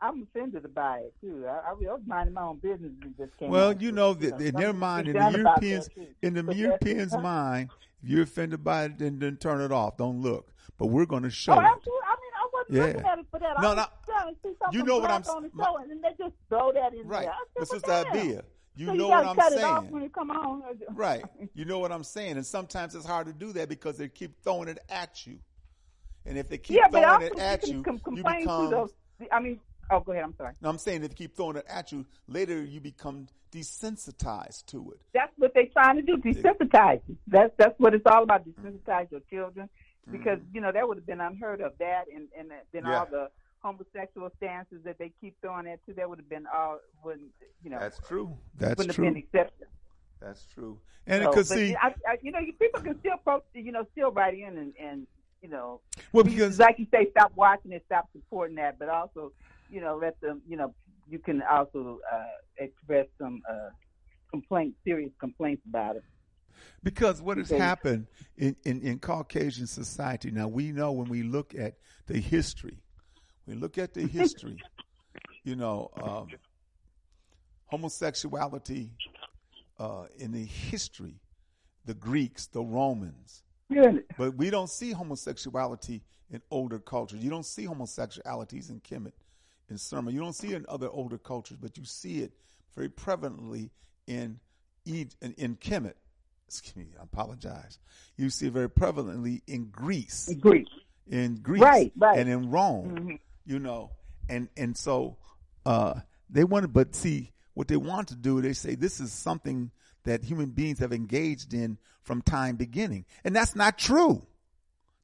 I'm offended by it too. I, I was minding my own business and just came. Well, you know, that in their mind, in to the Europeans, in the [LAUGHS] Europeans' mind, if you're offended by it, then, then turn it off. Don't look. But we're going to show Oh, it. absolutely. I mean, I wasn't Yeah. looking at it for that. No, I no. see You know what I'm- saying. the and then they just throw that in Right. there. I But said, Sister well, you so know you what I'm cut saying. it off when you come on. Right. [LAUGHS] You know what I'm saying. And sometimes it's hard to do that because they keep throwing it at you. And if they keep yeah, throwing it at you, you become. those. I mean, oh, go ahead. I'm sorry. No, I'm saying if you keep throwing it at you, later you become desensitized to it. That's what they're trying to do, desensitize you. That's that's what it's all about, desensitize your children. Because, you know, that would have been unheard of that and, and then Mm-hmm. Yeah. all the homosexual stances that they keep throwing at you, that would have been all wouldn't you know That's true. That's wouldn't true. have been accepted. That's true. And So, because see, I, I, you know, you people can still pro, you know, still write in and, and you know, well, because like you say, stop watching it, stop supporting that, but also, you know, let them, you know, you can also uh, express some uh, complaints, serious complaints about it. Because what has happened in, in, in Caucasian society, now we know when we look at the history, we look at the history, [LAUGHS] you know, um, homosexuality uh, in the history, the Greeks, the Romans, Good. but we don't see homosexuality in older cultures. You don't see homosexualities in Kemet, in Surma. You don't see it in other older cultures, but you see it very prevalently in in, in Kemet. Excuse me, I apologize. You see it very prevalently in Greece, Greek. in Greece, Right, right. and in Rome. Mhm. You know, and and so uh, they want, but see what they want to do. They say this is something that human beings have engaged in from time beginning, and that's not true.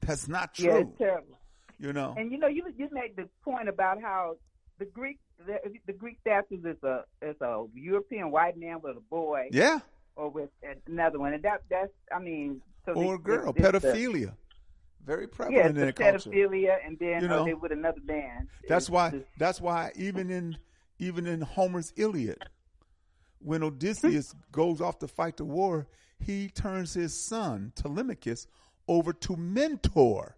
That's not Yeah, true. it's terrible. you know, And you know, you you made the point about how the Greek the, the Greek statues is a is a European white man with a boy yeah, or with another one, and that that's I mean, so or a the- girl, it's pedophilia, very prevalent it's in the their culture. pedophilia, and then You uh, know, they with another man. That's It's why. That's why even in even in Homer's Iliad, when Odysseus [LAUGHS] goes off to fight the war, he turns his son Telemachus over to Mentor,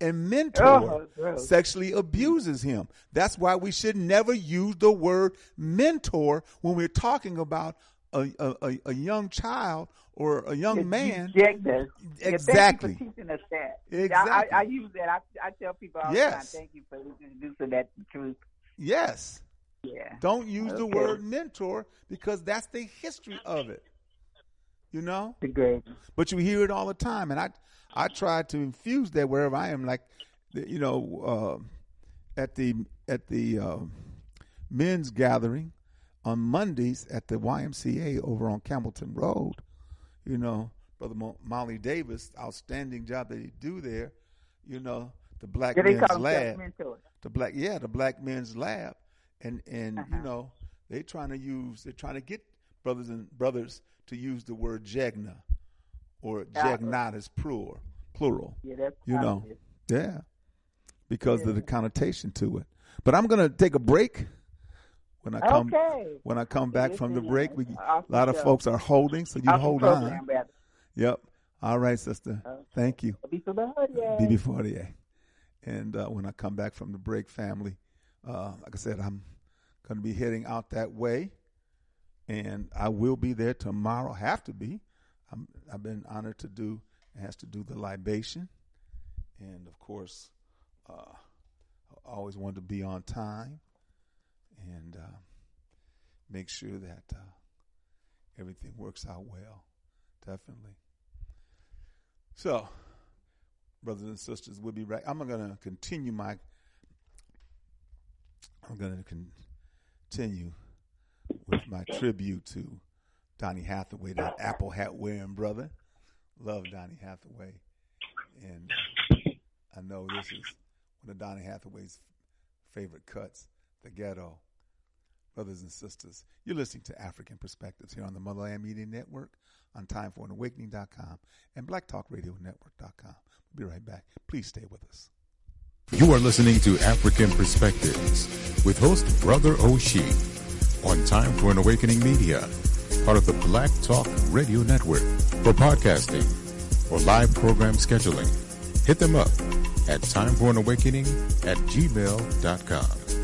and Mentor Oh, sexually abuses him. That's why we should never use the word mentor when we're talking about a a, a, young child or a young you man. reject us. Yeah, Exactly. thank you for teaching us that. Exactly. I, I, I use that. I, I tell people all Yes. the time. Thank you for introducing that truth. Yes. Yeah. Don't use the word mentor because that's the history of it. You know? The great. But you hear it all the time. And I I try to infuse that wherever I am, like you know, uh, at the at the uh, men's gathering on Mondays at the YMCA over on Campbellton Road. You know, Brother Mo- Molly Davis, outstanding job that he do there. You know, the Black Men's Lab the black yeah the black men's lab and and you Uh-huh. know they trying to use they're trying to get brothers and brothers to use the word jegna or Yeah. jegnatus plural plural Yeah, that's you know? yeah. Because of the connotation to it. But i'm gonna take a break. When i come Okay. when i come back from the break we a lot of folks are holding so you hold on. yep. All right sister. Thank you. Be for the. BB Fortier. And uh, when I come back from the break, family, uh, like I said, I'm going to be heading out that way, and I will be there tomorrow. Have to be. I'm, I've been honored to do has to do the libation, and of course, uh, I always wanted to be on time and uh, make sure that uh, everything works out well. Definitely. So, brothers and sisters, we'll be right. I'm going to continue my. I'm going to continue with my tribute to Donny Hathaway, that apple hat wearing brother. Love Donny Hathaway, and I know this is one of Donny Hathaway's favorite cuts, "The Ghetto." Brothers and sisters, you're listening to Afrikan Perspectives here on the Motherland Media Network, on TimeForAnAwakening.com, and BlackTalkRadioNetwork.com. We'll be right back. Please stay with us. You are listening to Afrikan Perspectives with host Brother Oshi on Time for an Awakening Media, part of the Black Talk Radio Network. For podcasting or live program scheduling, hit them up at timeforanawakening at gmail.com.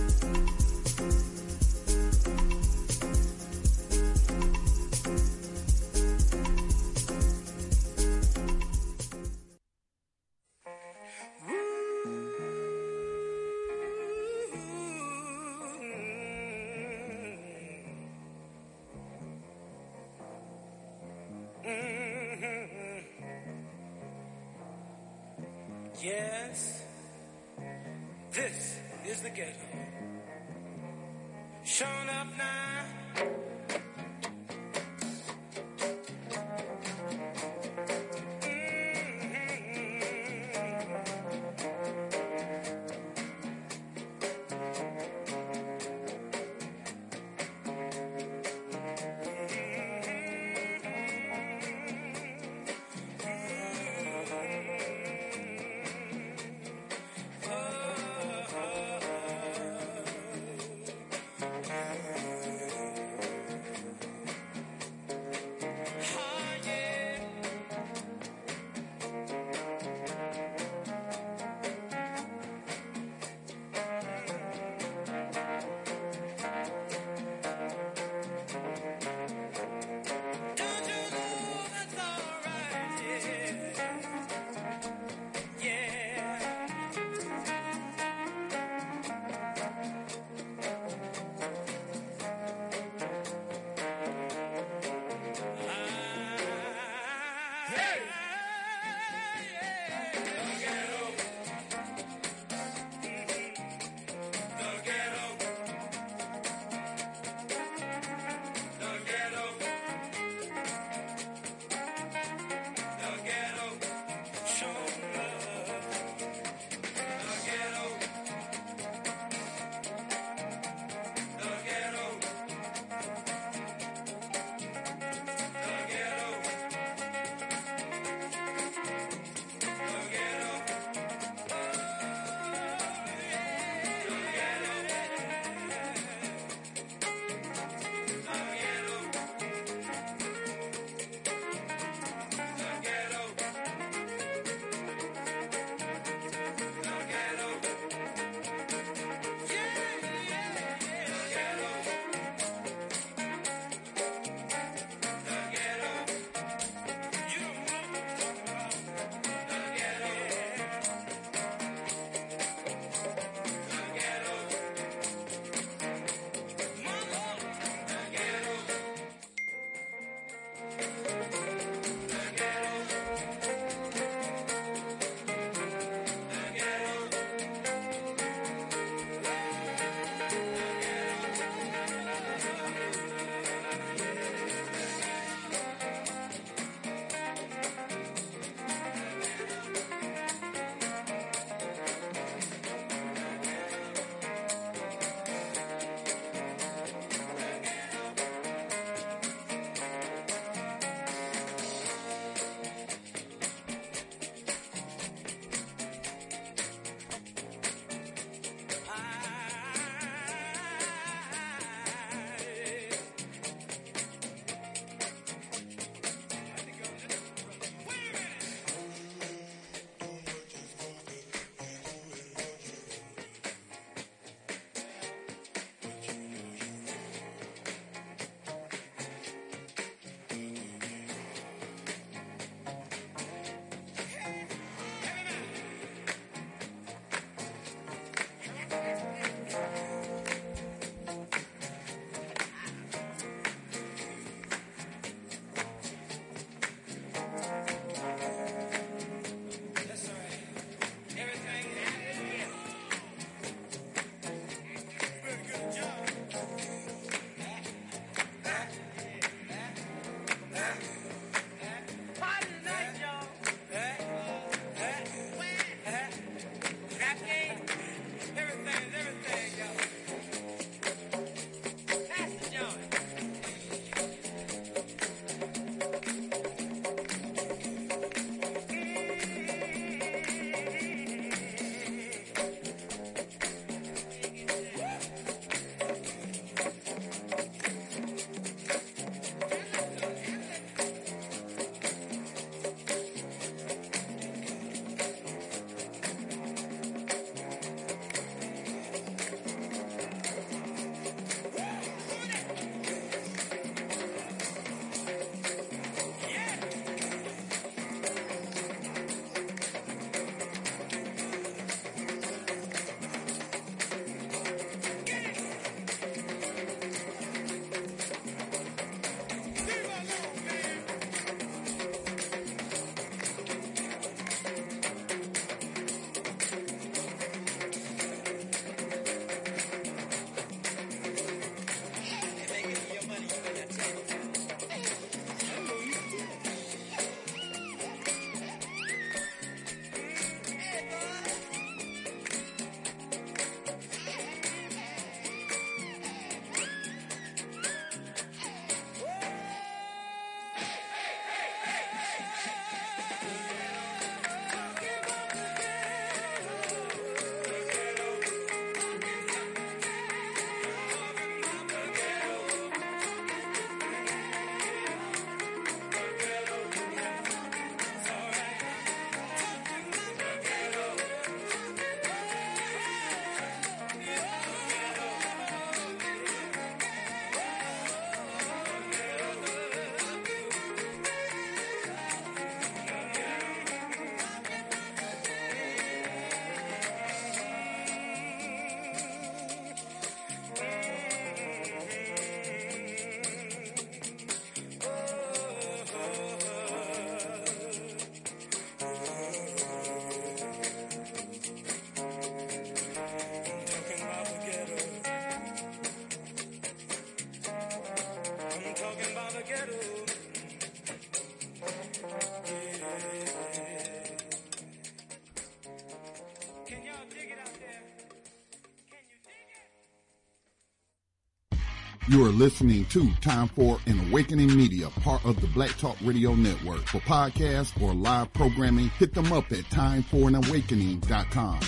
You are listening to Time for an Awakening Media, part of the Black Talk Radio Network. For podcasts or live programming, hit them up at timeforanawakening.com.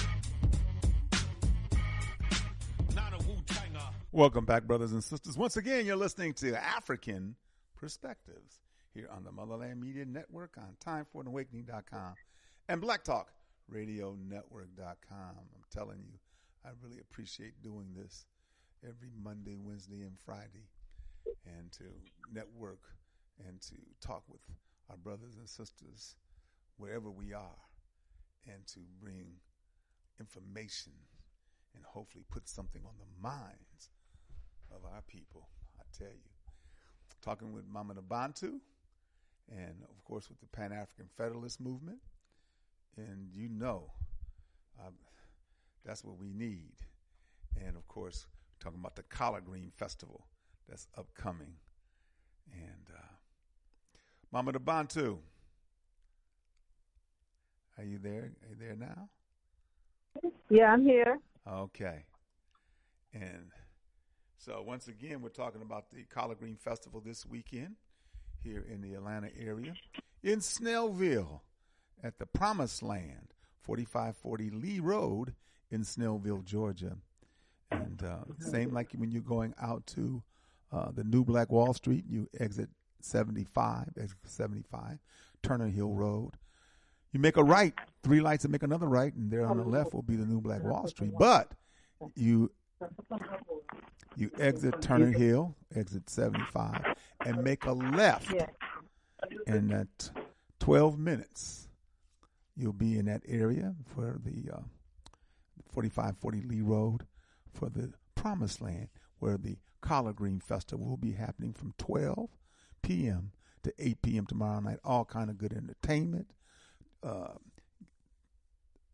Welcome back, brothers and sisters. Once again, you're listening to Afrikan Perspectives here on the Motherland Media Network on timeforanawakening.com and blacktalkradionetwork.com. I'm telling you, I really appreciate doing this every Monday, Wednesday, and Friday and to network and to talk with our brothers and sisters wherever we are and to bring information and hopefully put something on the minds of our people. I tell you, talking with Mama Nabantu, and of course with the Pan African Federalist Movement, and you know, um, that's what we need. And of course, talking about the Collard Green Festival that's upcoming. And uh, Mama Nabantu, are you there? Are you there now? Yeah, I'm here. Okay. And so once again, we're talking about the Collard Green Festival this weekend here in the Atlanta area in Snellville at the Promised Land, 4540 Lee Road in Snellville, Georgia. And uh, same like when you're going out to uh, the New Black Wall Street, you exit 75, exit 75, Turner Hill Road. You make a right, three lights, and make another right, and there on the left will be the New Black Wall Street. But you you exit Turner Hill, exit 75, and make a left. And at 12 minutes, you'll be in that area for the uh, 4540 Lee Road for the Promised Land, where the Collard Green Festival will be happening from 12 p.m. to 8 p.m. tomorrow night. All kind of good entertainment, uh,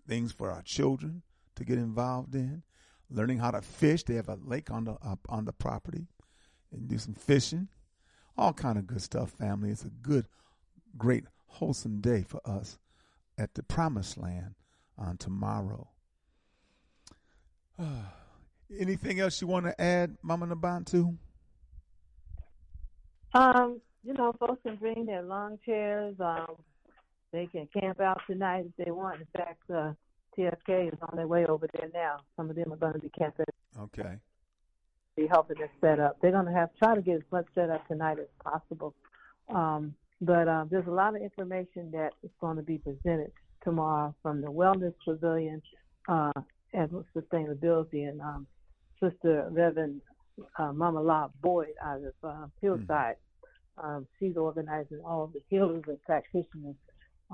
things for our children to get involved in, learning how to fish. They have a lake on the up on the property, and do some fishing. All kind of good stuff, family. It's a good, great, wholesome day for us at the Promised Land on tomorrow. [SIGHS] [SIGHS] Anything else you want to add, Mama Nabantu? Um, you know, folks can bring their lawn chairs. Um, they can camp out tonight if they want. In fact, uh, TFK is on their way over there now. Some of them are going to be camping, Okay. be helping us set up. They're going to have try to get as much set up tonight as possible. Um, but um, there's a lot of information that is going to be presented tomorrow from the Wellness Pavilion uh, and sustainability. And um, Sister Reverend uh, Mama La Boyd out of uh, Hillside, um, she's organizing all of the healers and practitioners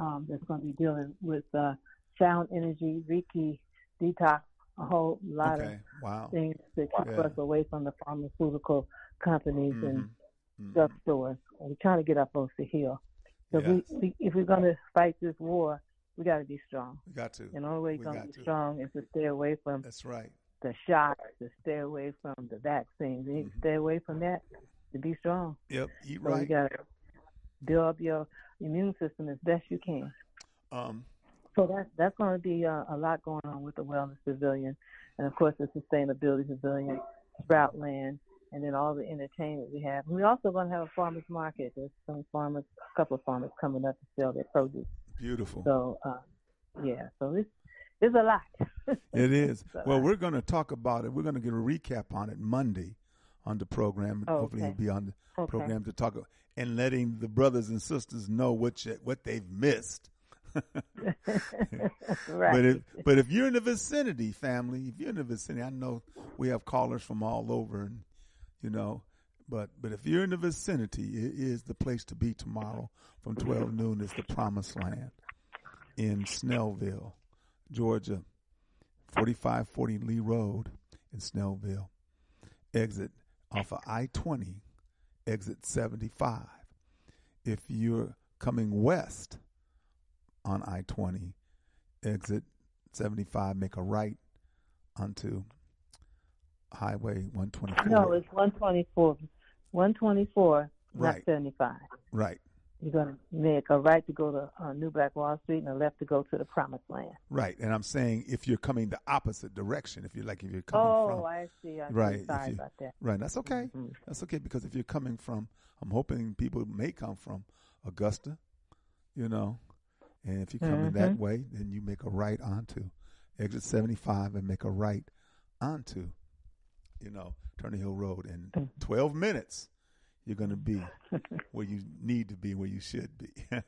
um, that's going to be dealing with uh, sound energy, Reiki, detox, a whole lot Okay. of Wow. things to keep Yeah. us away from the pharmaceutical companies and Mhm. Mhm. drugstores. We're trying to get our folks to heal. So Yes. we, we, if we're going to fight this war, we got to be strong. We got to. And the only way We you're going to. be strong is to stay away from That's right. The shots, to stay away from the vaccines. You need to stay away from that to be strong. Yep. Eat So you got to build up your immune system as best you can. Um, So that's that's going to be uh, a lot going on with the Wellness Pavilion, and of course the Sustainability Pavilion, Sproutland, and then all the entertainment we have. We're also going to have a farmers market. There's some farmers, a couple of farmers coming up to sell their produce. beautiful. So uh, yeah, so it's it's a lot. [LAUGHS] It is. Well, lot. we're going to talk about it. We're going to get a recap on it Monday on the program. Oh, Hopefully, okay. you'll be on the Okay. program to talk about and letting the brothers and sisters know what you, what they've missed. right. [LAUGHS] [LAUGHS] But if but if you're in the vicinity, family, if you're in the vicinity, I know we have callers from all over, and you know, but but if you're in the vicinity, it is the place to be tomorrow from 12 noon. Is the Promised Land in Snellville, Georgia, 4540 Lee Road in Snellville. Exit off of I-20, exit 75. If you're coming west on I-20, exit 75, make a right onto Highway 124. no, it's 124. 124 Right. not 75. Right. You're going to make a right to go to uh, New Black Wall Street and a left to go to the Promised Land. Right. And I'm saying if you're coming the opposite direction, if you're like if you're coming Oh, from I see. I'm Right, sorry you- about that. Right. That's okay. Mhm. That's okay because if you're coming from, I'm hoping people may come from Augusta, you know, and if you're coming that Mhm. way, then you make a right onto exit 75 and make a right onto, you know, Turner Hill Road. In Mm. 12 minutes, you're going to be [LAUGHS] where you need to be, where you should be. [LAUGHS]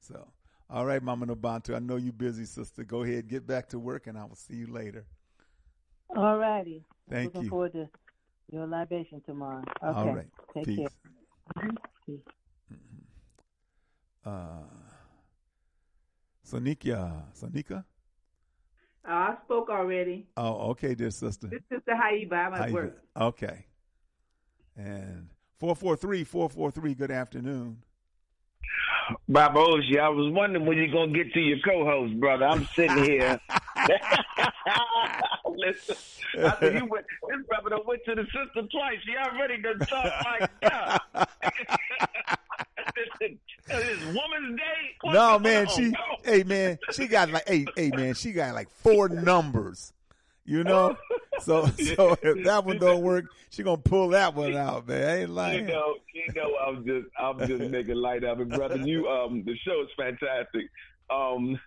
so, all right, Mama Nabantu, I know you're busy, sister. Go ahead, get back to work, and I will see you later. All righty. Thank you. Looking you. forward to your libation tomorrow. Okay. All right. Take Peace. care. Mhm. Peace. Uh, Sonika, Sonika. Uh, I spoke already. Oh, okay, dear sister. This is the Haiba. I'm at you work. Okay. And 443, 443, good afternoon. Baba Oshi, I was wondering when you're gonna get to your co-host, brother. I'm sitting here. [LAUGHS] [LAUGHS] Listen, I said, you went, this brother done went to the sister twice. She already done talked like that. [LAUGHS] this, uh, this Woman's Day. No, man, she, hey, man, she got like, hey, hey, man, she got like four numbers, you know? So, [LAUGHS] so if that one don't work, she gonna pull that one out, man. I ain't You know, you know, I'm just, I'm just making light of it, brother. You, um, the show is fantastic. Um,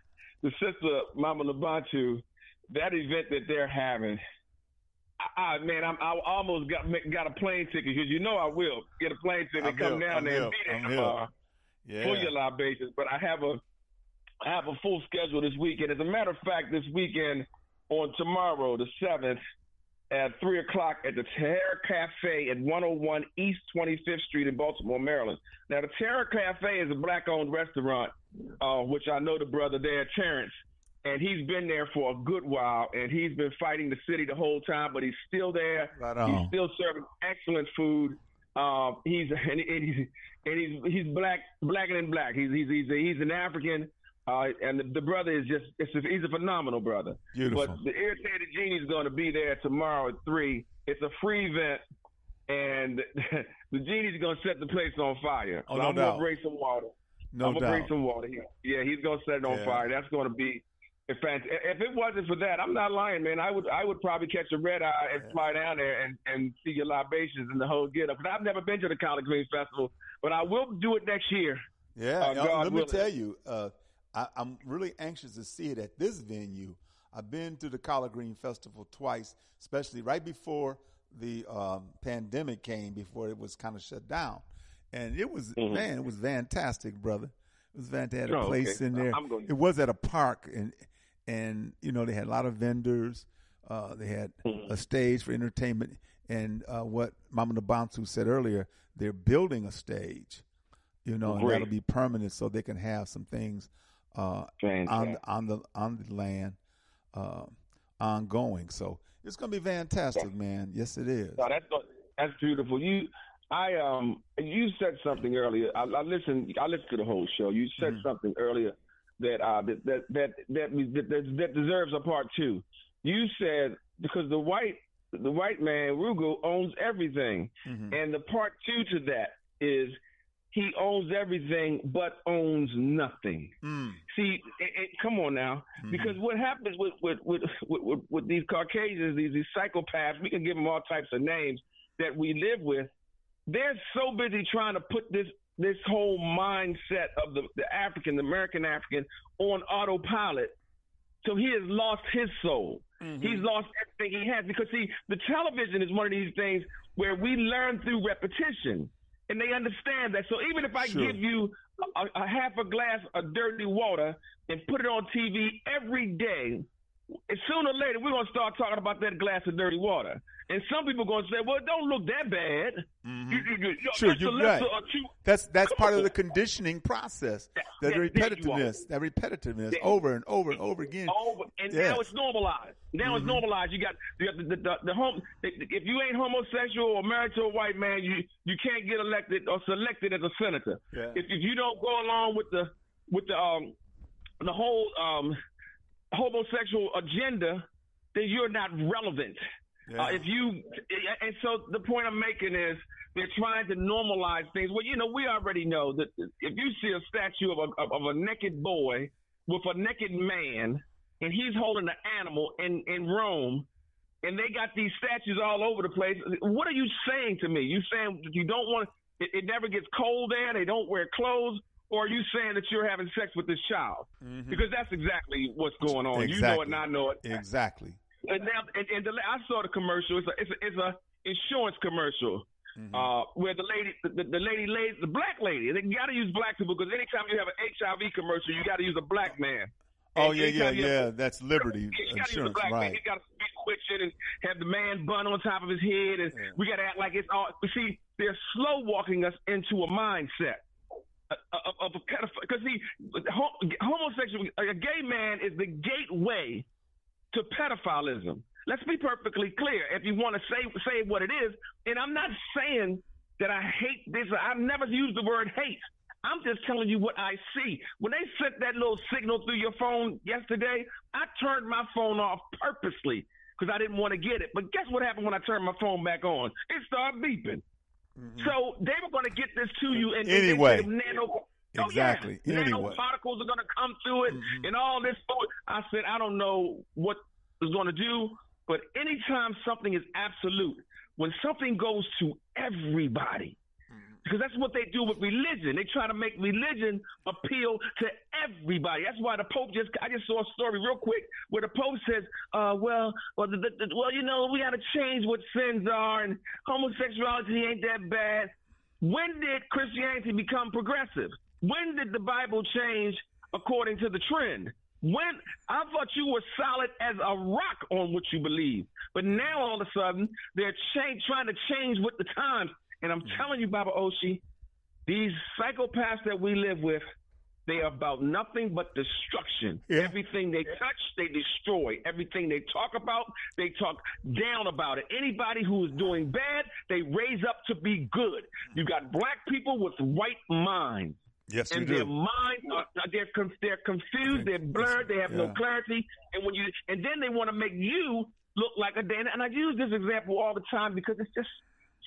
the sister Mama Labantu, that event that they're having, I, I man, I'm, I almost got got a plane ticket because you know I will get a plane ticket, I'm come here, down I'm there here, and be there tomorrow Yeah. for your libations. But I have a, I have a full schedule this weekend. As a matter of fact, this weekend on tomorrow, the seventh, at three o'clock at the Terra Cafe at 101 East 25th Street in Baltimore, Maryland. Now, the Terra Cafe is a black-owned restaurant, uh, which I know the brother there, Terrence, and he's been there for a good while, and he's been fighting the city the whole time, but he's still there. Right He's still serving excellent food. Um, he's [LAUGHS] and, and he's and he's he's black, blacker than black. He's he's he's, he's an African, uh, and the, the brother is just it's a, he's a phenomenal brother. Beautiful. But the irritated genie is going to be there tomorrow at three. It's a free event, and [LAUGHS] the genie's going to set the place on fire. Oh, so no I'm going to bring some water. No I'm gonna bring some water. here. Yeah, he's going to set it on Yeah. fire. That's going to be. In fact, if it wasn't for that, I'm not lying, man. I would I would probably catch a red eye and fly down there and, and see your libations and the whole get up. Because I've never been to the Collard Green Festival, but I will do it next year. Yeah, Uh, let me willing. tell you, uh, I, I'm really anxious to see it at this venue. I've been to the Collard Green Festival twice, especially right before the um, pandemic came, before it was kind of shut down, and it was Mhm. man, it was fantastic, brother. It was fantastic. Oh, place okay. in there. Gonna- It was at a park, and and you know they had a lot of vendors. Uh, they had Mhm. a stage for entertainment, and uh, what Mama Nabantu said earlier, they're building a stage you know, and that'll be permanent, so they can have some things uh, on on the on the land uh, ongoing. So it's going to be fantastic, man. Yes, it is. No, that's that's beautiful. You, I um, you said something earlier. I, I listened. I listened to the whole show. You said Mhm. something earlier that uh that that that that, that that deserves a part two. You said because the white the white man Rugo owns everything, Mhm. and the part two to that is he owns everything but owns nothing. Mm. See, it, it, come on now, Mhm. because what happens with with, with with with with these Caucasians, these these psychopaths, we can give them all types of names that we live with. They're so busy trying to put this this whole mindset of the, the African, the American African, on autopilot. So he has lost his soul. Mm-hmm. He's lost everything he has because see, the television is one of these things where we learn through repetition, and they understand that. So even if I Sure. give you a, a half a glass of dirty water and put it on TV every day, sooner or later we're gonna start talking about that glass of dirty water. And some people are gonna say, "Well, it don't look that bad." Mhm. You, you, you, Sure, you're right. That's that's Come part of the conditioning process. That there repetitiveness, that repetitiveness, There- over and over and over again. over, and Yes. now it's normalized. Now it's Mhm. normalized. You got, you got the, the, the, the home. If you ain't homosexual or married to a white man, you you can't get elected or selected as a senator. Yeah. If if you don't go along with the with the um the whole um homosexual agenda, then you're not relevant. Yeah. Uh, if you and so the point I'm making is they're trying to normalize things. Well, you know, we already know that if you see a statue of a of a naked boy with a naked man, and he's holding an animal in in Rome, and they got these statues all over the place. What are you saying to me? You saying that you don't want it, it never gets cold there? They don't wear clothes. Or are you saying that you're having sex with this child? Mhm. Because that's exactly what's going on. You know it, and I know it. Exactly. And now, and, and the, I saw the commercial. It's a, it's a, it's a insurance commercial Mhm. uh, where the lady, the, the lady, lays, the black lady. They got to use black people because anytime you have an HIV commercial, you got to use a black man. Oh And yeah, yeah, you yeah. That's Liberty You got to use a Insurance, black man. right? You got to be twitching and have the man bun on top of his head, and Yeah. we got to act like it's all. But see, they're slow walking us into a mindset of, of, a. Because see, homosexual, a gay man is the gateway to pedophilism. Let's be perfectly clear. If you want to say say what it is, and I'm not saying that I hate this. I've never used the word hate. I'm just telling you what I see. When they sent that little signal through your phone yesterday, I turned my phone off purposely because I didn't want to get it. But guess what happened when I turned my phone back on? It started beeping. So they were going to get this to you, and Anyway. nano. Oh, yeah. Anyway. Nanoparticles are going to come through it, Mhm. and all this. I said, I don't know what it's going to do, but anytime something is absolute, when something goes to everybody, because that's what they do with religion. They try to make religion appeal to everybody. That's why the Pope just. I just saw a story real quick where the Pope says, uh, "Well, well, the, the, the- well, you know, we got to change what sins are, and homosexuality ain't that bad." When did Christianity become progressive? When did the Bible change according to the trend? When I thought you were solid as a rock on what you believe, but now all of a sudden they're change, trying to change with the times. And I'm mm. telling you, Baba Oshi, these psychopaths that we live with, they are about nothing but destruction. Yeah. Everything they touch, they destroy. Everything they talk about, they talk down about it. Anybody who is doing bad, they raise up to be good. You got black people with white minds Yes, you and their do. minds are they're they're confused, they're blurred, they have no clarity, and when you and then they want to make you look like a Dan. And I use this example all the time because it's just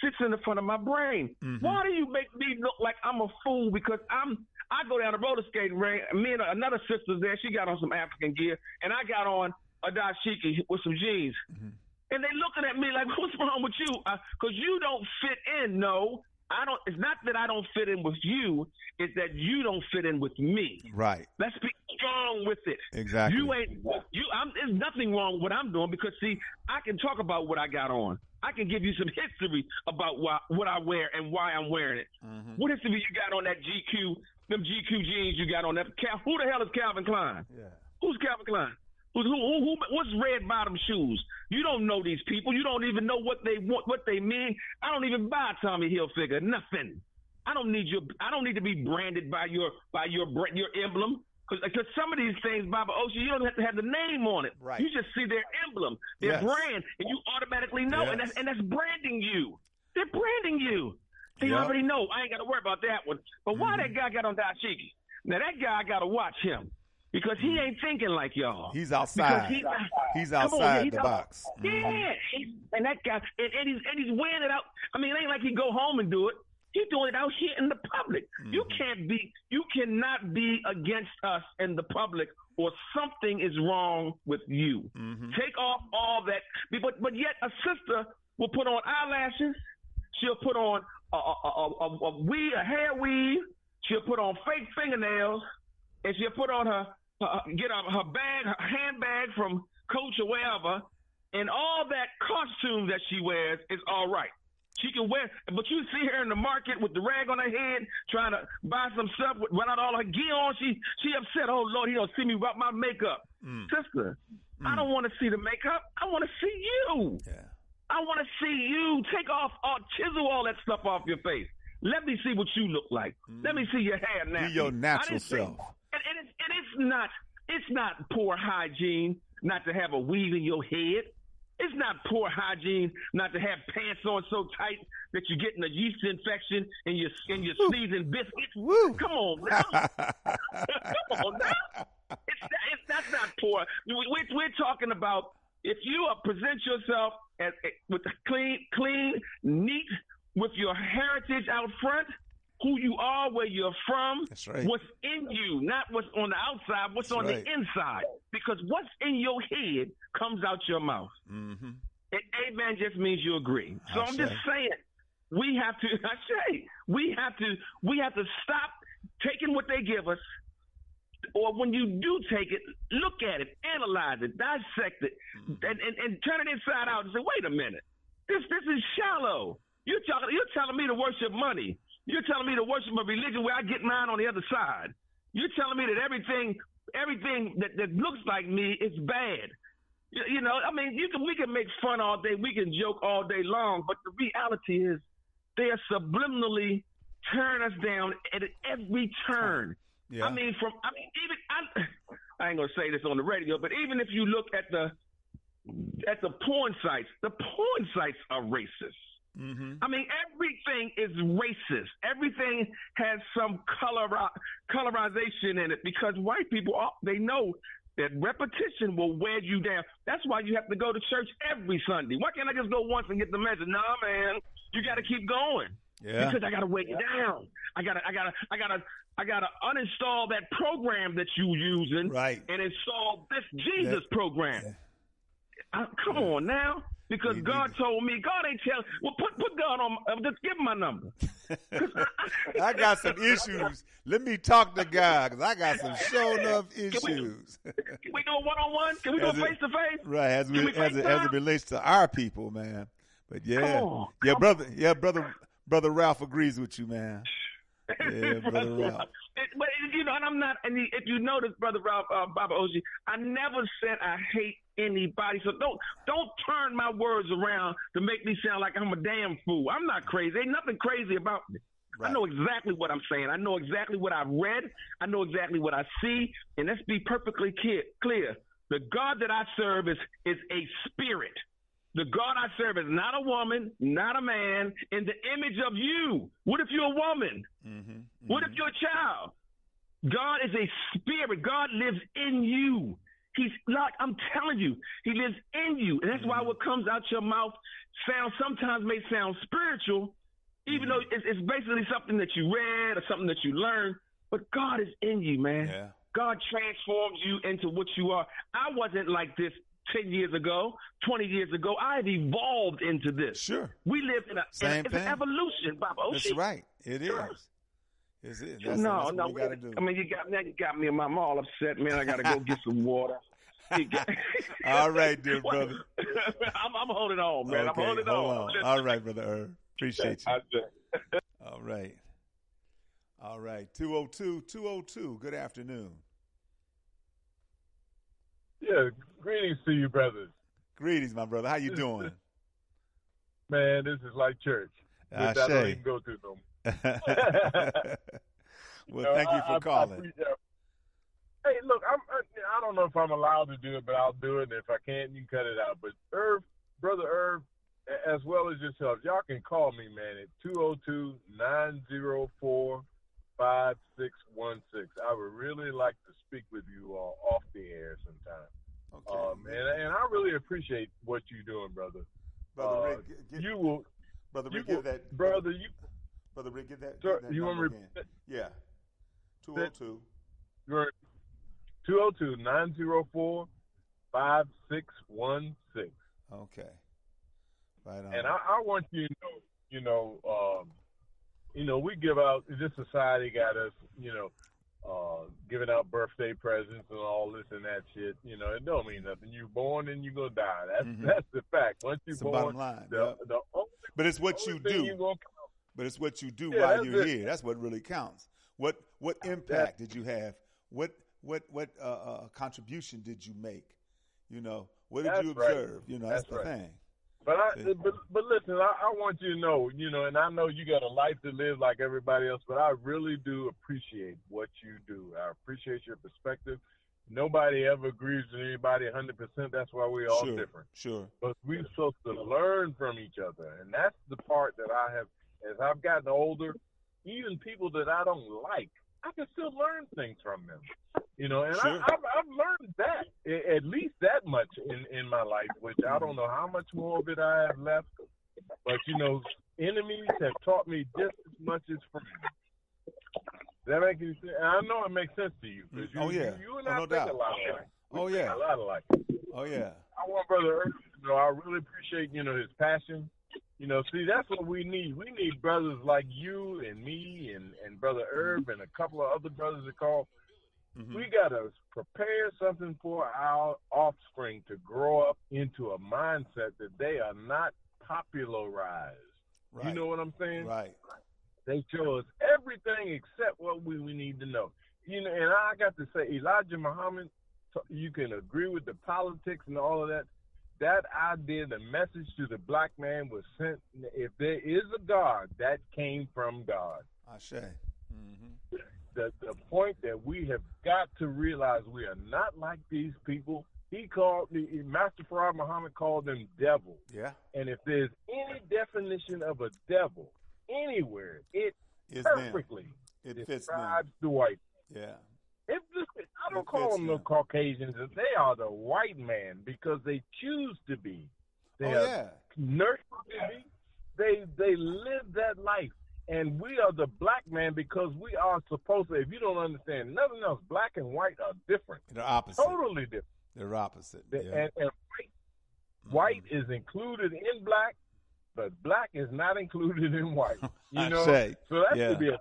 sits in the front of my brain. Mhm. Why do you make me look like I'm a fool? Because I'm I go down the roller skating ring. Me and another sister's there. She got on some African gear, and I got on a dashiki with some jeans. Mhm. And they looking at me like, [LAUGHS] "What's wrong with you?" Because you don't fit in. No, I don't. It's not that I don't fit in with you. It's that you don't fit in with me. Right. Let's be strong with it. Exactly. You ain't you. I'm. There's nothing wrong with what I'm doing because see, I can talk about what I got on. I can give you some history about why, what I wear and why I'm wearing it. Mhm. What history you got on that GQ? Them GQ jeans you got on that? Cal, who the hell is Calvin Klein? Yeah. Who's Calvin Klein? Who's, who, who, who, what's red bottom shoes? You don't know these people. You don't even know what they want, what they mean. I don't even buy Tommy Hilfiger. Nothing. I don't need your. I don't need to be branded by your by your your emblem. Because some of these things, Baba Oshi, you don't have to have the name on it. Right. You just see their emblem, their Yes. brand, and you automatically know. And that's and that's branding you. They're branding you. They Yep. already know. I ain't got to worry about that one. But why that mm-hmm. guy got on dashiki? Now that guy, I got to watch him because he mm-hmm. ain't thinking like y'all. He's outside. he's, He's Come on, outside he's the out- box. Mm-hmm. Yeah, he's, and that guy, and, and he's and he's wearing it out. I mean, it ain't like he go home and do it. He's doing it out here in the public. You Mm-hmm. can't be, you cannot be against us in the public, or something is wrong with you. Mhm. Take off all that, but but yet a sister will put on eyelashes. She'll put on a, a, a, a, a weave, a hair weave. She'll put on fake fingernails, and she'll put on her, her get her, her bag, her handbag from Coach or wherever, and all that costume that she wears is all right. She can wear, but you see her in the market with the rag on her head, trying to buy some stuff, with without all her gear on. She she upset. Oh Lord, he don't see me without my makeup, Mm. sister. I don't want to see the makeup. I want to see you. Yeah. I want to see you take off, all, chisel all that stuff off your face. Let me see what you look like. Let me see your hair now. Be your natural self. And, and, it's, and it's not it's not poor hygiene not to have a weave in your head. It's not poor hygiene not to have pants on so tight that you're getting a yeast infection in your in your sneezing biscuits. Woo. Come on now. [LAUGHS] Come on now. It's, it's that's not poor. We, we, we're talking about if you uh, present yourself as, with clean, clean, neat, with your heritage out front, who you are, where you're from, That's right. what's in you, not what's on the outside, what's That's on right. the inside. Because what's in your head comes out your mouth. Mm-hmm. And amen just means you agree. So I'm just saying, we have to. [LAUGHS] I say we have to. We have to stop taking what they give us, or when you do take it, look at it, analyze it, dissect it, Mm-hmm. and, and, and turn it inside out and say, wait a minute, this this is shallow. You're talking. You're telling me to worship money. You're telling me to worship a religion where I get mine on the other side. You're telling me that everything everything that, that looks like me is bad. You, you know, I mean, you can we can make fun all day, we can joke all day long, but the reality is they are subliminally tearing us down at every turn. Yeah. I mean, from I mean, even I, I ain't gonna say this on the radio, but even if you look at the at the porn sites, the porn sites are racist. Mm-hmm. I mean, everything is racist. Everything has some color colorization in it because white people are, they know that repetition will wear you down. That's why you have to go to church every Sunday. Why can't I just go once and get the message? Nah, man, you got to keep going Yeah. because I got to weigh you down. I got to, I got to, I got to, I got to uninstall that program that you using Right. and install this Jesus Yeah. program. Yeah. Uh, come on now. Because We God told me, God ain't tell. Well, put put God on. Uh, just give him my number. [LAUGHS] I got some issues. Let me talk to God because I got some show enough [LAUGHS] issues. Can we go one on one? Can we go face to face? right, as we, we as it, as it relates to our people, man. But yeah, on, yeah, brother, yeah, brother, brother Ralph agrees with you, man. Yeah, [LAUGHS] brother Ralph. It- But you know, and I'm not. And if you notice, brother Ralph, uh, Baba Oshi, I never said I hate anybody. So don't don't turn my words around to make me sound like I'm a damn fool. I'm not crazy. Ain't nothing crazy about me. I know exactly what I'm saying. I know exactly what I've read. I know exactly what I see. And let's be perfectly clear. clear. The God that I serve is is a spirit. The God I serve is not a woman, not a man, in the image of you. What if you're a woman? Mm-hmm. What if mm-hmm. you're a child? God is a spirit. God lives in you. He's like I'm telling you, He lives in you, and that's why mm-hmm. what comes out your mouth sounds sometimes may sound spiritual, even though mm-hmm. it's, it's basically something that you read or something that you learned. But God is in you, man. Yeah. God transforms you into what you are. I wasn't like this 10 years ago, 20 years ago. I've evolved into this. Sure. We live in a, in Same it's an evolution. Oh, that's Oshi. right. It is. Sure. It's it. That's, no, that's no. what we got to do. I mean, you got now. You got me. I'm, I'm all upset, man. I got to go get some water. [LAUGHS] All right, dear [LAUGHS] brother. [LAUGHS] I'm, I'm holding on, man. okay, I'm holding hold on. on. All right, brother Irv. Appreciate you. All right. All right. 202 202. Good afternoon. Yeah, greetings to you, brothers. Greetings, my brother. How you doing? [LAUGHS] Man, this is like church. I don't even go to no more. [LAUGHS] well, thank you I- for I- I calling. appreciate- Hey, look, I'm, I, I don't know if I'm allowed to do it, but I'll do it. And if I can't, you can cut it out. But Irv, brother Irv, as well as yourself, y'all can call me, man, at oh 202-904-5616. I would really like to speak with you all off the air sometime. Okay. Um, and, and I really appreciate what you're doing, brother. brother uh, Rick, gi- You will, brother you Rick, give that brother, you, Brother Rick, give that. sir, give that you want me Yeah. 202. You're 202-904-5616. Okay. Right on. And I, I want you to know, you know, um, you know, we give out this society got us, you know, uh, giving out birthday presents and all this and that shit. You know, it don't mean nothing. You're born and you're gonna die. That's Mhm. that's the fact. Once you're born, line. the, Yep. the only, But it's what you do. But it's what you do Yeah, while you're it. here. That's what really counts. What what impact did you have? What what what uh, uh, contribution did you make? You know, what did That's you right. observe? You know, that's, That's the right. thing. But I, but, but listen, I, I want you to know, you know, and I know you got a life to live like everybody else, but I really do appreciate what you do. I appreciate your perspective. Nobody ever agrees with anybody 100%. That's why we're all sure, different. sure. But we're supposed to learn from each other. And that's the part that I have, as I've gotten older, even people that I don't like, I can still learn things from them. You know, and Sure. I, I've, I've learned that, at least that much in, in my life, which I don't know how much more of it I have left. But, you know, enemies have taught me just as much as friends. Does that make any sense? And I know it makes sense to you because mm, you, Oh, yeah. you, you and Oh, I no think doubt. a lot alike. Oh, yeah. a lot alike. Oh yeah. I want Brother Irvin to know I really appreciate, you know, his passion. You know, see, that's what we need. We need brothers like you and me and, and Brother Herb and a couple of other brothers that call. Mhm. We got to prepare something for our offspring to grow up into a mindset that they are not popularized. Right. You know what I'm saying? Right. They show us everything except what we, we need to know. You know, and I got to say, Elijah Muhammad, you can agree with the politics and all of that. That idea, the message to the black man was sent. If there is a God, that came from God. Ashe. Mm-hmm. The the point that we have got to realize we are not like these people. He called the Master Fard Muhammad called them devils. Yeah. And if there's any definition of a devil anywhere, it It's them. perfectly It fits them. describes the white. Yeah. If this, I don't It call them the. Caucasians. They are the white man because they choose to be. They oh are yeah. nurtured to be. They they live that life, and we are the black man because we are supposed to. If you don't understand nothing else, black and white are different, They're opposite. totally different. They're opposite. Yeah. And, and white, white is included in black, but black is not included in white. [LAUGHS] You I know, say, so that yeah. should be a